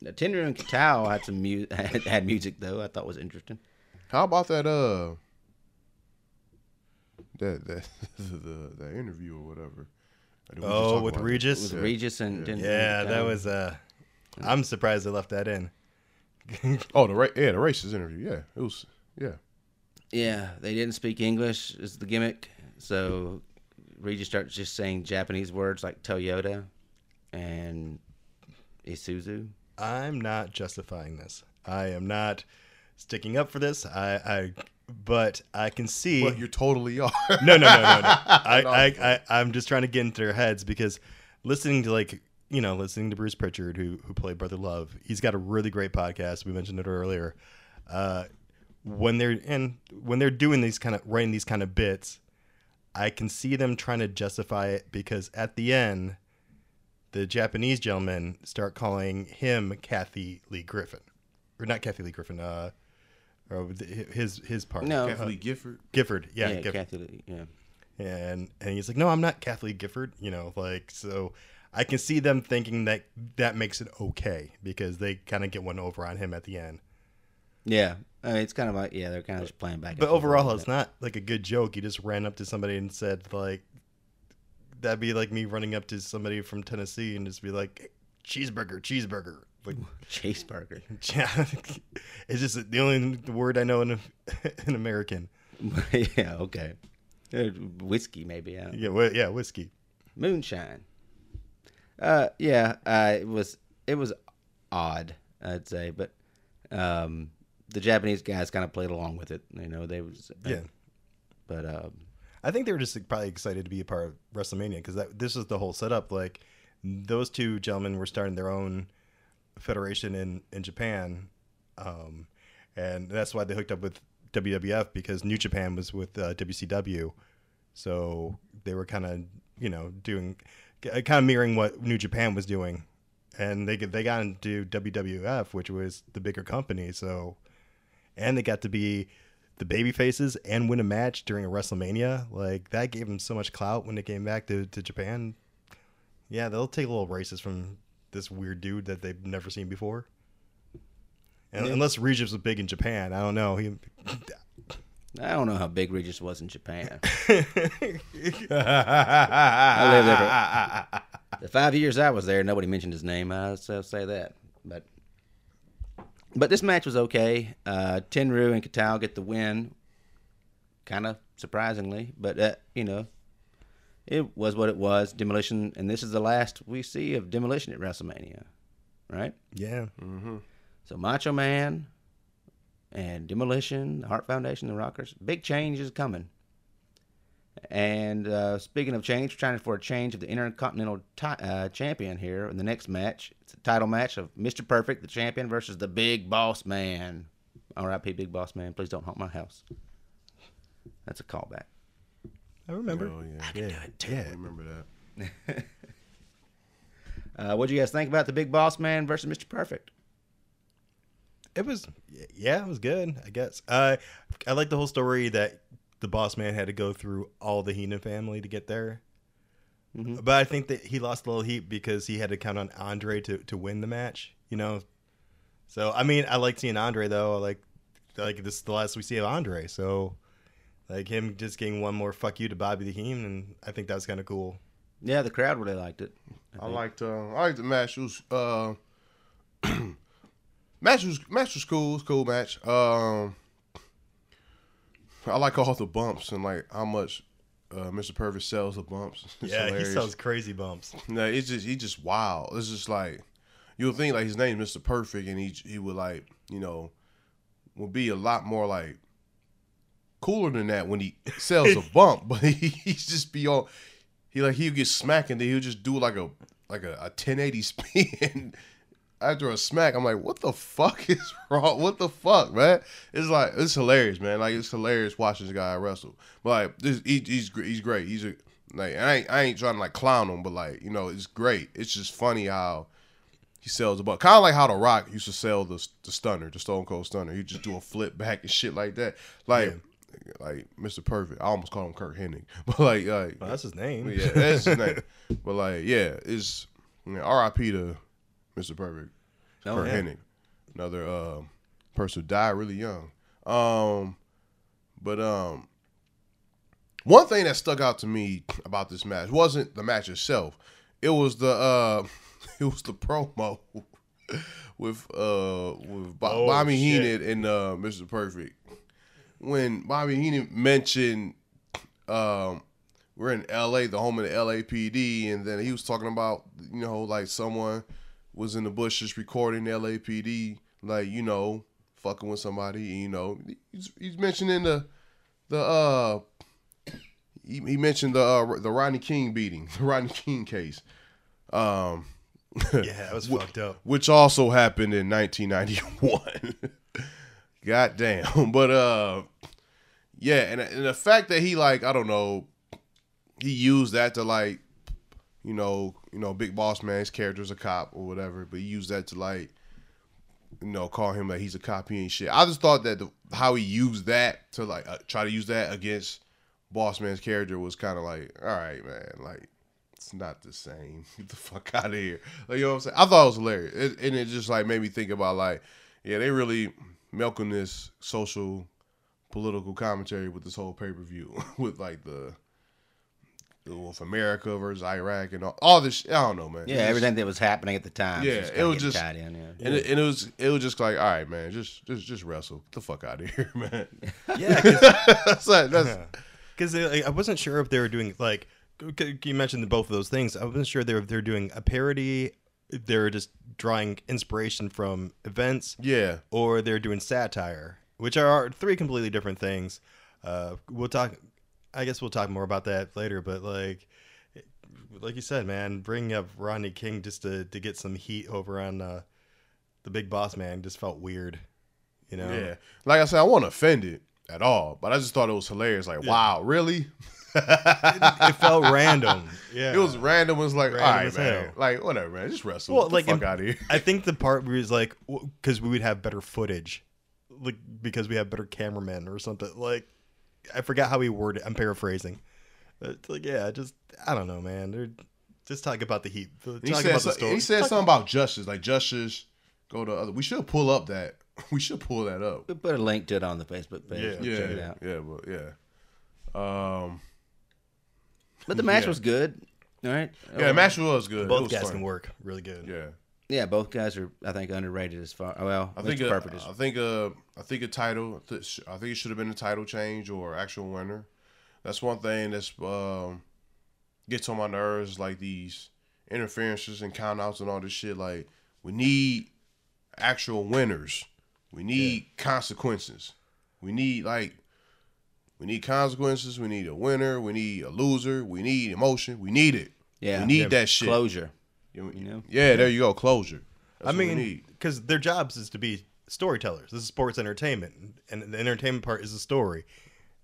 Now, Tenryu and Kitao had some mu- had, had music though. I thought was interesting. How about that? Uh, that that the that interview or whatever. Did we just Oh, with about it? It Regis. was Regis and Tenryu Yeah, that was. uh I'm surprised they left that in. Oh, the ra- yeah, the racist interview. Yeah, it was. Yeah, Yeah, they didn't speak English is the gimmick. So Regis starts just saying Japanese words like Toyota and Isuzu. I'm not justifying this. I am not sticking up for this. I, I but I can see. but you totally are. no, no, no, no, no. I, I, I, I'm just trying to get into their heads because listening to like you know listening to Bruce Pritchard who who played Brother Love, he's got a really great podcast. We mentioned it earlier. Uh, when they're and when they're doing these kind of writing these kind of bits, I can see them trying to justify it because at the end, the Japanese gentlemen start calling him Kathy Lee Griffin, or not Kathy Lee Griffin. Uh, or his his part. No. Kathy Gifford. Gifford. Yeah, Yeah, Gifford Kathy yeah. and and he's like, no, I'm not Kathleen Gifford, you know, like so. I can see them thinking that that makes it okay because they kind of get one over on him at the end. Yeah, I mean, it's kind of like yeah, they're kind of just playing back. But overall, a it's not like a good joke. He just ran up to somebody and said like, that'd be like me running up to somebody from Tennessee and just be like, cheeseburger, cheeseburger. Like, Chase cheeseburger. yeah, it's just the only word I know in in American. yeah, okay. Uh, Whiskey maybe. I. Yeah, yeah, whiskey. Moonshine. Uh, yeah, uh, it was it was odd, I'd say, but um, the Japanese guys kind of played along with it. You know, they was Yeah. but um, I think they were just probably excited to be a part of WrestleMania because that this is the whole setup. Like those two gentlemen were starting their own federation in in Japan, um, and that's why they hooked up with WWF because New Japan was with uh, WCW, so they were kind of you know doing kind of mirroring what New Japan was doing, and they they got into WWF, which was the bigger company. So, and they got to be the baby faces and win a match during a WrestleMania. Like that gave them so much clout when they came back to, to Japan. Yeah, they'll take a little races from this weird dude that they've never seen before. And, Unless Regis was big in Japan, I don't know. He, I don't know how big Regis was in Japan. I lived there. The five years I was there, nobody mentioned his name. I'll so say that. But but this match was okay. Uh, Tenryu and Kitao get the win, kind of surprisingly. But uh, you know, it was what it was. Demolition, and this is the last we see of Demolition at WrestleMania, right? Yeah. So Macho Man and Demolition, the Heart Foundation, the Rockers, big change is coming. And uh, speaking of change, we're trying for a change of the Intercontinental ti- uh, Champion here in the next match. It's a title match of Mr. Perfect, the champion, versus the Big Boss Man. R.I.P. Big Boss Man. Please don't haunt my house. That's a callback. I remember. Oh yeah, Yeah. I Yeah. remember that. Uh, what do you guys think about the Big Boss Man versus Mr. Perfect? It was, yeah, it was good, I guess. Uh, I like the whole story that the boss man had to go through all the Heenan family to get there. But I think that he lost a little heat because he had to count on Andre to, to win the match, you know? So, I mean, I like seeing Andre, though. I like, like, this is the last we see of Andre. So, like, him just getting one more fuck you to Bobby the Heenan, and I think that was kind of cool. Yeah, the crowd really liked it. I liked uh, I liked the match. It was uh, match was match was cool. It was a cool match. Um, I like all the bumps and like how much uh, Mr. Perfect sells the bumps. It's yeah, hilarious. he sells crazy bumps. No, it's just he's just wild. It's just like you'll think like his name's Mr. Perfect, and he he would like you know would be a lot more like cooler than that when he sells a bump, but he he's just be on. He like he'll get smacked and then he'll just do like a like a, a 1080 spin after a smack. I'm like, what the fuck is wrong? What the fuck, man? It's like it's hilarious, man. Like it's hilarious watching this guy wrestle. But like this, he, he's he's great. He's a like I ain't I ain't trying to like clown him, but like you know it's great. It's just funny how he sells the butt. Kind of like how The Rock used to sell the the stunner, the Stone Cold Stunner. He just do a flip back and shit like that. Like like Mr. Perfect. I almost call him Curt Hennig, but like like Well, that's his name. yeah, that's his name. But like yeah, it's you know, R.I.P. to Mr. Perfect. Oh, Curt yeah. Hennig, another uh, person who died really young. Um, but um, one thing that stuck out to me about this match wasn't the match itself. It was the uh, it was the promo with uh with Oh, Bobby shit. Heenan and uh, Mr. Perfect. When Bobby Heenan mentioned um we're in LA, the home of the LAPD, and then he was talking about, you know, like someone was in the bushes recording the LAPD, like, you know, fucking with somebody, you know. He's, he's mentioning the the uh he, he mentioned the uh, the Rodney King beating, the Rodney King case. Um Yeah, it was fucked up. which also happened in 1991. God damn. But uh yeah, and, and the fact that he like I don't know, he used that to like you know, you know, Big Boss Man's character's a cop or whatever, but he used that to like you know, call him like he's a cop, he ain't shit. I just thought that the, how he used that to like uh, try to use that against Boss Man's character was kind of like, all right, man, like it's not the same. Get the fuck out of here. Like, you know what I'm saying? I thought it was hilarious. It, and it just like made me think about like, yeah, they really milking this social political commentary with this whole pay per view with like the the with America versus Iraq and all, all this. Shit. I don't know, man. Yeah, It just- everything that was happening at the time. Yeah, just it was just- tied in. Yeah. And, it, and it was it was just like, all right, man, just just just wrestle. Get the fuck out of here, man. Yeah, that's like, that's because I wasn't sure if they were doing like you mentioned both of those things. I wasn't sure they were they're doing a parody, if they're just drawing inspiration from events, yeah. or they're doing satire, which are three completely different things. Uh, we'll talk. I guess we'll talk more about that later. But like, like you said, man, bringing up Rodney King just to to get some heat over on uh, the Big Boss Man just felt weird. You know? Yeah. Like I said, I wasn't offended at all, but I just thought it was hilarious. Like, wow, really? it felt random. Yeah, It was random. It was like, Random all right, man. hell. Like, whatever, man. Just wrestle. Well, Get like, the fuck out of here. I think the part where he's like, because we would have better footage, like because we have better cameramen or something. Like, I forgot how he worded. it. I'm paraphrasing. It's like, yeah, just I don't know, man. They're just talk about the heat. Talk He said, about so- the story. he said something about justice. Like, justice, go to other. We should pull up that. We should pull that up. We put a link to it on the Facebook page. Yeah. Yeah, Check it yeah, out. yeah, but yeah. Um, But the match Yeah. was good. All right. yeah, the match was good. it Both was guys fun. can work really good. Yeah, Yeah, both guys are, I think, underrated as far. Well, I Mr. think. A, Perfect is. I think. A, I think a title. I think it should have been a title change or actual winner. That's one thing that's um, gets on my nerves. Like these interferences and countouts and all this shit. Like we need actual winners. We need consequences. We need like we need consequences. We need a winner. We need a loser. We need emotion. We need it. Yeah. we need that shit. Closure. You you know? Yeah, there you go. Closure. That's I what mean, because their jobs is to be storytellers. This is sports entertainment, and the entertainment part is the story.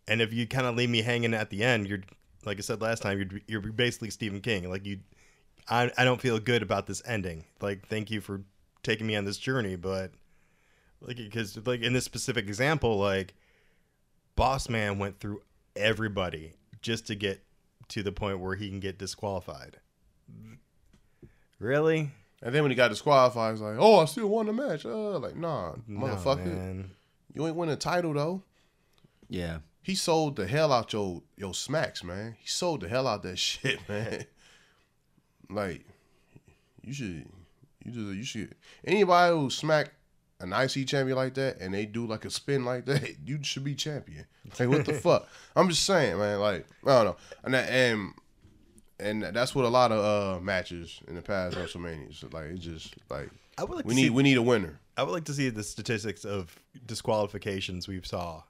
And if you kind of leave me hanging at the end, you're like I said last time, you're you're basically Stephen King. Like you, I I don't feel good about this ending. Like thank you for taking me on this journey, but like because like in this specific example, like Boss Man went through everybody just to get to the point where he can get disqualified. Really? And then when he got disqualified, he's like, "Oh, I still won the match." Uh, like, nah, No, motherfucker, man. you ain't win a title though. Yeah. He sold the hell out your your smacks, man. He sold the hell out that shit, man. like, you should, you just, you should. Anybody who smack an IC champion like that and they do like a spin like that, you should be champion. Like what the fuck? I'm just saying, man. Like I don't know, and that, and and that's what a lot of uh matches in the past WrestleManias. Like it's just like I would like we to need see, we need a winner. I would like to see the statistics of disqualifications we've saw.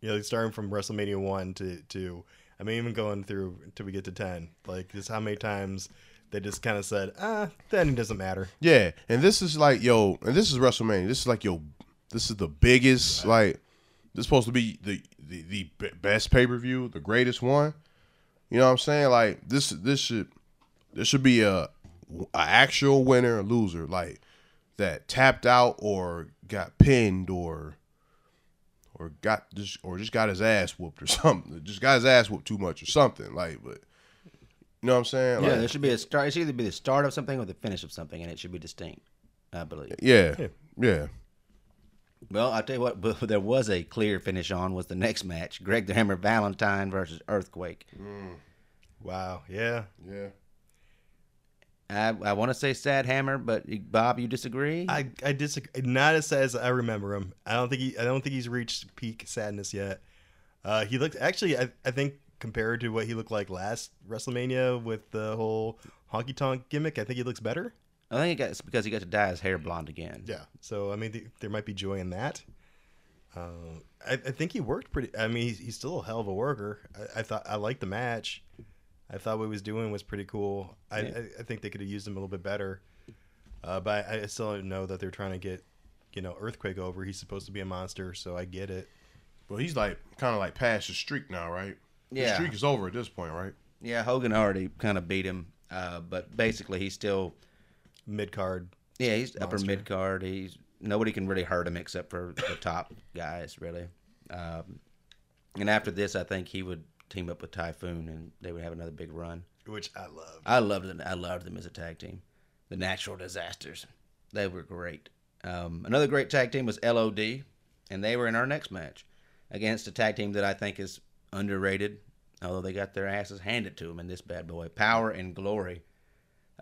You know, starting from WrestleMania one to to I mean even going through till we get to ten. Like just how many times they just kind of said, ah, that doesn't matter. Yeah, and this is like yo, and this is WrestleMania. This is like yo, this is the biggest like. This is supposed to be the the, the best pay per view, the greatest one. You know what I'm saying? Like this this should this should be a, a actual winner or loser, like that tapped out or got pinned or or got just or just got his ass whooped or something. Just got his ass whooped too much or something. Like, but you know what I'm saying? Yeah, Like, there should be a start. It should either be the start of something or the finish of something, and it should be distinct. I believe. yeah, Yeah. yeah. Well, I'll tell you what. But there was a clear finish on was the next match: Greg the Hammer Valentine versus Earthquake. Wow. Yeah. Yeah. I I want to say Sad Hammer, but Bob, you disagree? I I disagree. Not as sad as I remember him. I don't think he. I don't think he's reached peak sadness yet. Uh, he looked actually. I, I think compared to what he looked like last WrestleMania with the whole honky tonk gimmick, I think he looks better. I think it got, it's because he got to dye his hair blonde again. Yeah. So I mean, th- there might be joy in that. Uh, I, I think he worked pretty. I mean, he's, he's still a hell of a worker. I, I thought I liked the match. I thought what he was doing was pretty cool. I, Yeah. I, I think they could have used him a little bit better. Uh, but I, I still don't know that they're trying to get, you know, Earthquake over. He's supposed to be a monster, so I get it. Well, he's like kind of like past the streak now, right? The Yeah. streak is over at this point, right? Yeah, Hogan already kind of beat him, uh, but basically he's still Mid card. yeah he's upper mid card. He's nobody can really hurt him except for the top guys really. Um, and after this, I think he would team up with Typhoon and they would have another big run. Which I love. I loved it. I loved them as a tag team. The Natural Disasters, they were great. Um, another great tag team was LOD, and they were in our next match against a tag team that I think is underrated, although they got their asses handed to them in this bad boy. Power and Glory.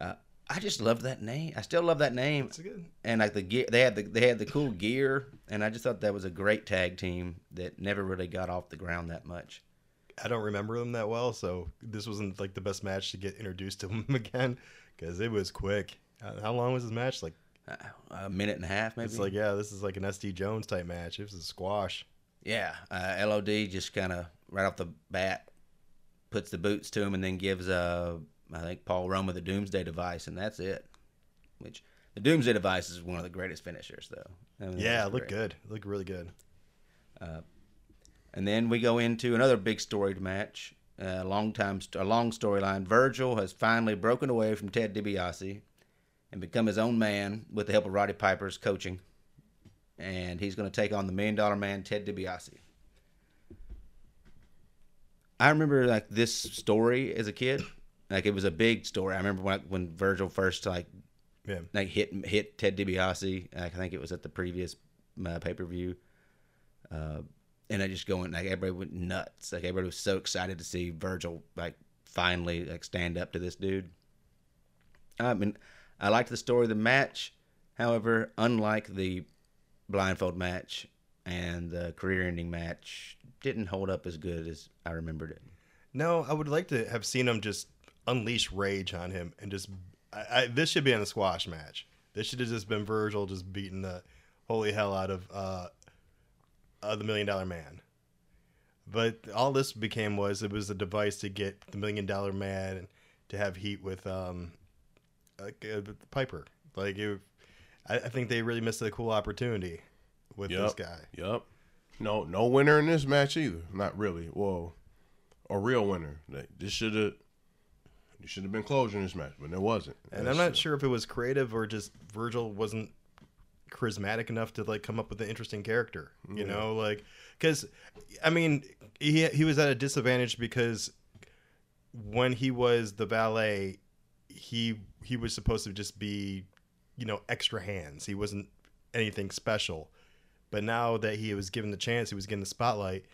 Uh, I just love that name. I still love that name, It's good. and like the gear, they had the they had the cool gear, and I just thought that was a great tag team that never really got off the ground that much. I don't remember them that well, so this wasn't like the best match to get introduced to them again because it was quick. Uh, How long was this match? Like Uh, a minute and a half, maybe. it's like yeah, this is like an SD Jones type match. It was a squash. Yeah, uh, LOD just kind of right off the bat puts the boots to him and then gives uh I think Paul Roma the Doomsday Device and that's it. Which the Doomsday Device is one of the greatest finishers though. I mean, Yeah, looked good. It looked really good. And then we go into another big storied match. A long time, a long storyline. Virgil has finally broken away from Ted DiBiase and become his own man with the help of Roddy Piper's coaching. And he's going to take on the Million Dollar Man, Ted DiBiase. I remember like this story as a kid. Like it was a big story. I remember when when Virgil first like Yeah. like hit hit Ted DiBiase. Like, I think it was at the previous uh, pay per view. Uh, and I just going like everybody went nuts. Like everybody was so excited to see Virgil like finally like stand up to this dude. I mean, I liked the story of the match. However, unlike the blindfold match and the career-ending match, didn't hold up as good as I remembered it. No, I would like to have seen him just unleash rage on him and just. I, I, this should be in a squash match. This should have just been Virgil just beating the holy hell out of uh, uh, the Million Dollar Man. But all this became was it was a device to get the Million Dollar Man to have heat with um, uh, Piper. Like it, I, I think they really missed a cool opportunity with this guy. Yep. No, no winner in this match either. Not really. Well, a real winner. Like, This should have. You should have been closure in this match, but it wasn't. And That I'm not sure if it was creative or just Virgil wasn't charismatic enough to like come up with an interesting character. You Yeah. know, like because I mean he he was at a disadvantage because when he was the valet, he he was supposed to just be you know extra hands. He wasn't anything special. But now that he was given the chance, he was getting the spotlight.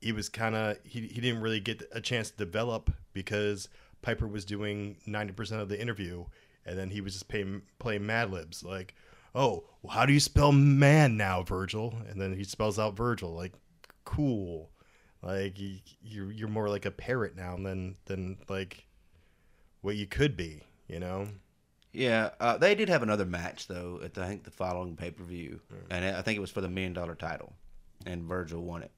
He was kind of he, he didn't really get a chance to develop because Piper was doing ninety percent of the interview, and then he was just playing playing Mad Libs like, oh, well, how do you spell man now, Virgil? And then he spells out Virgil. Like, cool. Like you, you're you're more like a parrot now than than like what you could be. You know. Yeah, uh, they did have another match though at the, I think the following pay per view, and I think it was for the million dollar title, and Virgil won it.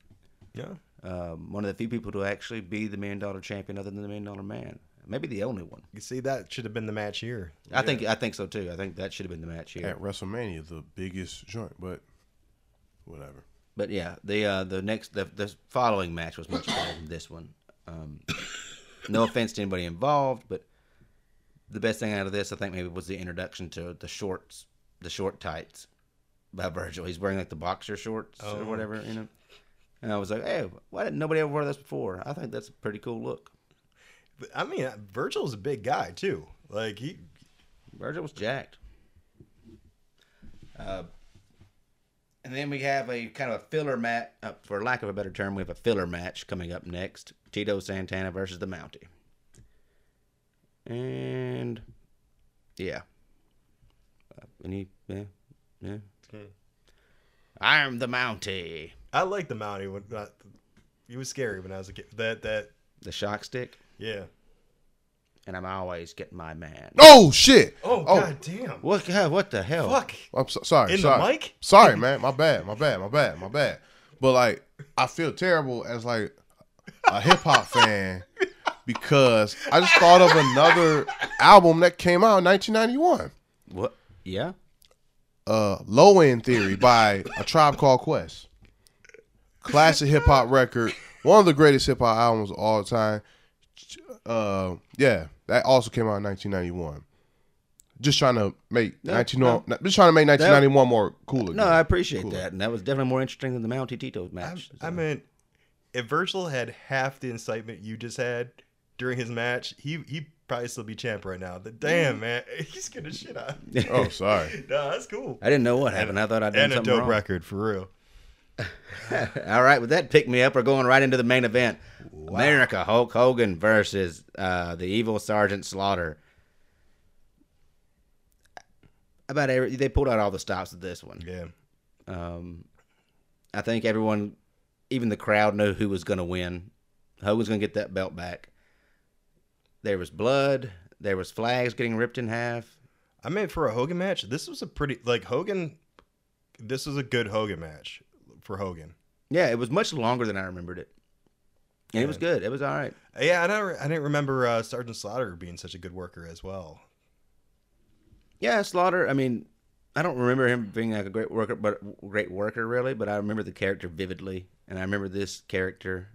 Yeah. Um, one of the few people to actually be the million dollar champion, other than the million dollar man. Maybe the only one. You see, that should have been the match here. I think I think so too. I think that should have been the match here. At WrestleMania, the biggest joint, but whatever. But yeah, the uh, the next the, the following match was much better than this one. Um, no offense to anybody involved, but the best thing out of this, I think, maybe was the introduction to the shorts, the short tights by Virgil. He's wearing like the boxer shorts or Oh. whatever, you know. And I was like, hey, why didn't nobody ever wear this before? I think that's a pretty cool look. But, I mean, Virgil's a big guy too. Like he, Virgil was jacked. Uh, and then we have a kind of a filler match, uh, for lack of a better term, we have a filler match coming up next: Tito Santana versus the Mountie. And yeah, uh, any yeah, yeah. I'm the Mountie. I like the Mountie. When uh, he was scary when I was a kid. That that The shock stick, yeah. and I'm always getting my man. Oh shit! Oh, Oh. god damn. What? God, what the hell? Fuck. I'm so, sorry. In the sorry. mic? Sorry, man. My bad. My bad. My bad. My bad. But like, I feel terrible as like a hip hop fan because I just thought of another album that came out in 1991. What? Yeah. Uh, Low End Theory by a Tribe Called Quest. Classic hip hop record. One of the greatest hip hop albums of all time. Uh, yeah, that also came out in 1991. Just trying to make No, 19 no. just trying to make 1991 more cool again. No, I appreciate Cool. that, and that was definitely more interesting than the Mountie Tito match. I so. mean, if Virgil had half the incitement you just had during his match, he he probably still be champ right now. The damn, man, he's gonna shit on. Oh, sorry. no, that's cool. I didn't know what happened. I thought I'd done And a something dope wrong. record for real. All right, with that pick me up, we're going right into the main event. America Hulk Hogan versus uh, the Evil Sergeant Slaughter. About every they pulled out all the stops of this one. Yeah. Um, I think everyone, even the crowd, knew who was going to win. Hogan's going to get that belt back. There was blood. There was flags getting ripped in half. I mean, for a Hogan match, this was a pretty like Hogan. This was a good Hogan match for Hogan. Yeah, it was much longer than I remembered it. And it was good. It was all right. Yeah, I don't. I didn't remember uh, Sergeant Slaughter being such a good worker as well. Yeah, Slaughter. I mean, I don't remember him being like a great worker, but great worker really. But I remember the character vividly, and I remember this character.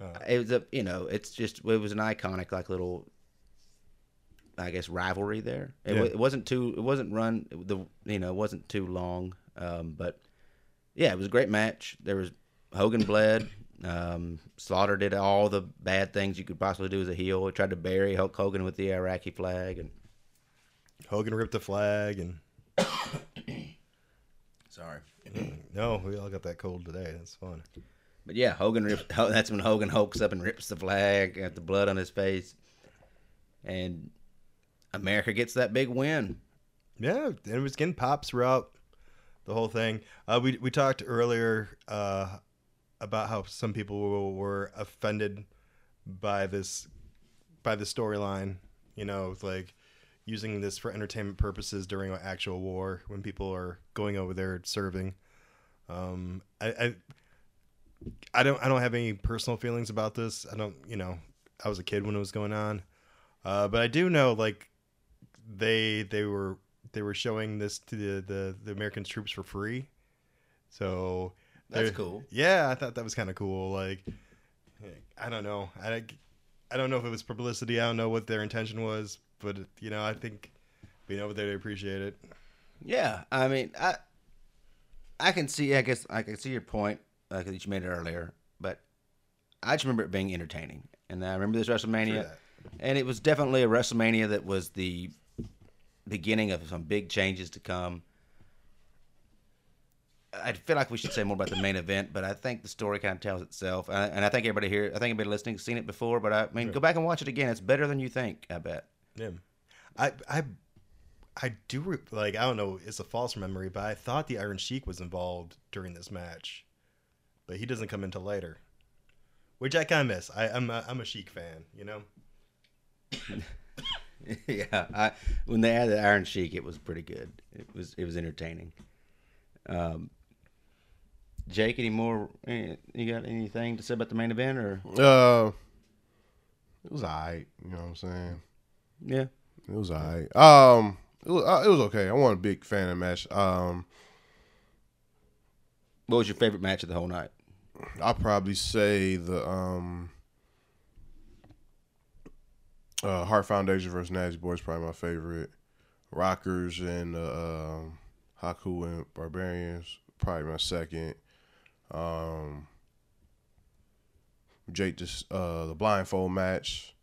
Uh, It was a, you know, it's just it was an iconic like little, I guess rivalry there. It, wa- Yeah. it wasn't too, it wasn't run the, you know, it wasn't too long. Um, but yeah, it was a great match. There was Hogan bled. Um, Slaughter did all the bad things you could possibly do as a heel. He tried to bury Hulk Hogan with the Iraqi flag, and Hogan ripped the flag, and sorry. no, we all got that cold today. That's fun. But yeah, Hogan rips, that's when Hogan hulks up and rips the flag, got the blood on his face, and America gets that big win. Yeah, it was getting pops throughout the whole thing. Uh, we we talked earlier uh, about how some people were, were offended by this by the storyline. You know, like using this for entertainment purposes during an actual war when people are going over there serving. Um, I, I I don't I don't have any personal feelings about this. I don't you know I was a kid when it was going on, uh, but I do know like they they were they were showing this to the the, the American troops for free. So That's cool. Yeah, I thought that was kind of cool. Like I don't know. I I don't know if it was publicity. I don't know what their intention was, but you know, I think being over there they appreciate it. Yeah, I mean, I I can see, I guess, I can see your point Uh, like that you made it earlier, but I just remember it being entertaining, and I remember this WrestleMania, and it was definitely a WrestleMania that was the beginning of some big changes to come. I feel like we should say more about the main event, but I think the story kind of tells itself, and I, and I think everybody here, I think everybody listening has seen it before. But I mean, go back and watch it again; it's better than you think. I bet. Yeah. I I I do re- like I don't know, it's a false memory, but I thought the Iron Sheik was involved during this match, but he doesn't come until later, which I kind of miss. I, I'm a, I'm a Sheik fan, you know. yeah, I, when they added Iron Sheik, it was pretty good. It was it was entertaining. Um, Jake, any more? eh, You got anything to say about the main event, or Uh, it was alright. You know what I'm saying? yeah? It was alright. Um, it was uh, it was okay. I wasn't a big fan of the match. Um, What was your favorite match of the whole night? I'll probably say the um, uh, Heart Foundation versus Nasty Boys probably my favorite. Rockers and uh, um, Haku and Barbarians probably my second. Um, Jake just uh the blindfold match.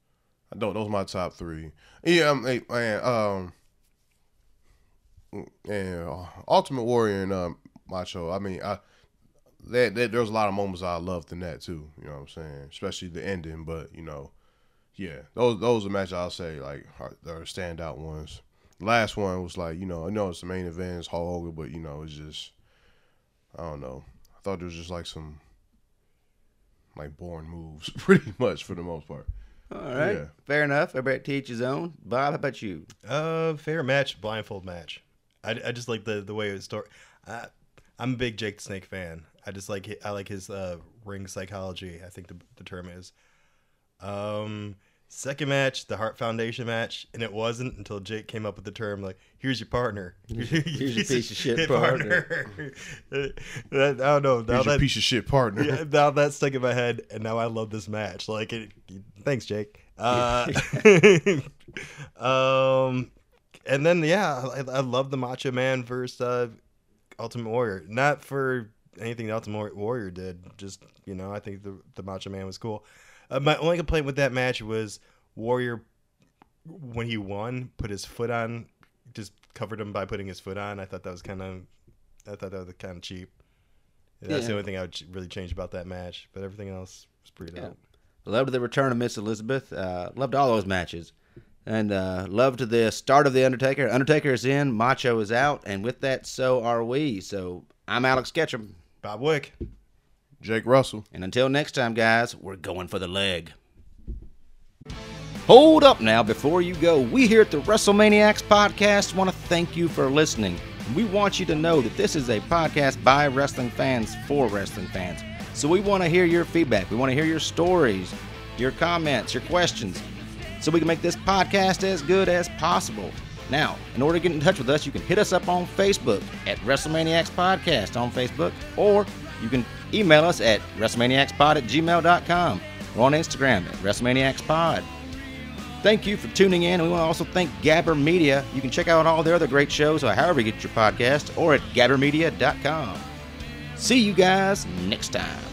I don't. Those are my top three. Yeah, um, hey, man. Um, and uh, Ultimate Warrior and um, Macho. I mean, I that, that there was a lot of moments I loved in that too. You know what I'm saying? Especially the ending. But you know, yeah, those those are matches I'll say like are, are standout ones. Last one was like you know I know it's the main event, it's Hulk Hogan, but you know it's just I don't know. I thought there was just like some like boring moves, pretty much for the most part. All right, Yeah. fair enough. Everybody to each his own. Bob, how about you? Uh, favorite match, blindfold match. I, I just like the the way it was story. I, I'm a big Jake the Snake fan. I just like I like his uh, ring psychology. I think the, the term is. Um, second match, the Heart Foundation match, and it wasn't until Jake came up with the term like, "Here's your partner. Here's your piece of shit partner." That- I don't know. Now Here's your that, piece of shit partner. yeah, now that's stuck in my head, and now I love this match. Like, it, thanks, Jake. Uh, um, and then yeah, I, I love the Macho Man versus uh, Ultimate Warrior. Not for anything the Warrior did, just you know, I think the the Macho Man was cool. Uh, my only complaint with that match was Warrior when he won, put his foot on, just covered him by putting his foot on. I thought that was kind of, I thought that was kind of cheap. That's the only thing I would ch- really change about that match, but everything else was pretty Yeah. dope. Loved the return of Miss Elizabeth. Uh, loved all those matches. And uh, loved the start of The Undertaker. Undertaker is in, Macho is out, and with that, so are we. So I'm Alex Ketchum. Bob Wick. Jake Russell. And until next time, guys, we're going for the leg. Hold up now before you go. We here at the WrestleManiacs podcast want to thank you for listening. We want you to know that this is a podcast by wrestling fans for wrestling fans. So we want to hear your feedback. We want to hear your stories, your comments, your questions, so we can make this podcast as good as possible. Now, in order to get in touch with us, you can hit us up on Facebook at WrestleManiacs Podcast on Facebook, or you can email us at WrestleManiacsPod at gmail.com or on Instagram at WrestleManiacsPod. Thank you for tuning in. We want to also thank Gabber Media. You can check out all their other great shows, or however you get your podcast, or at gabbermedia.com. See you guys next time.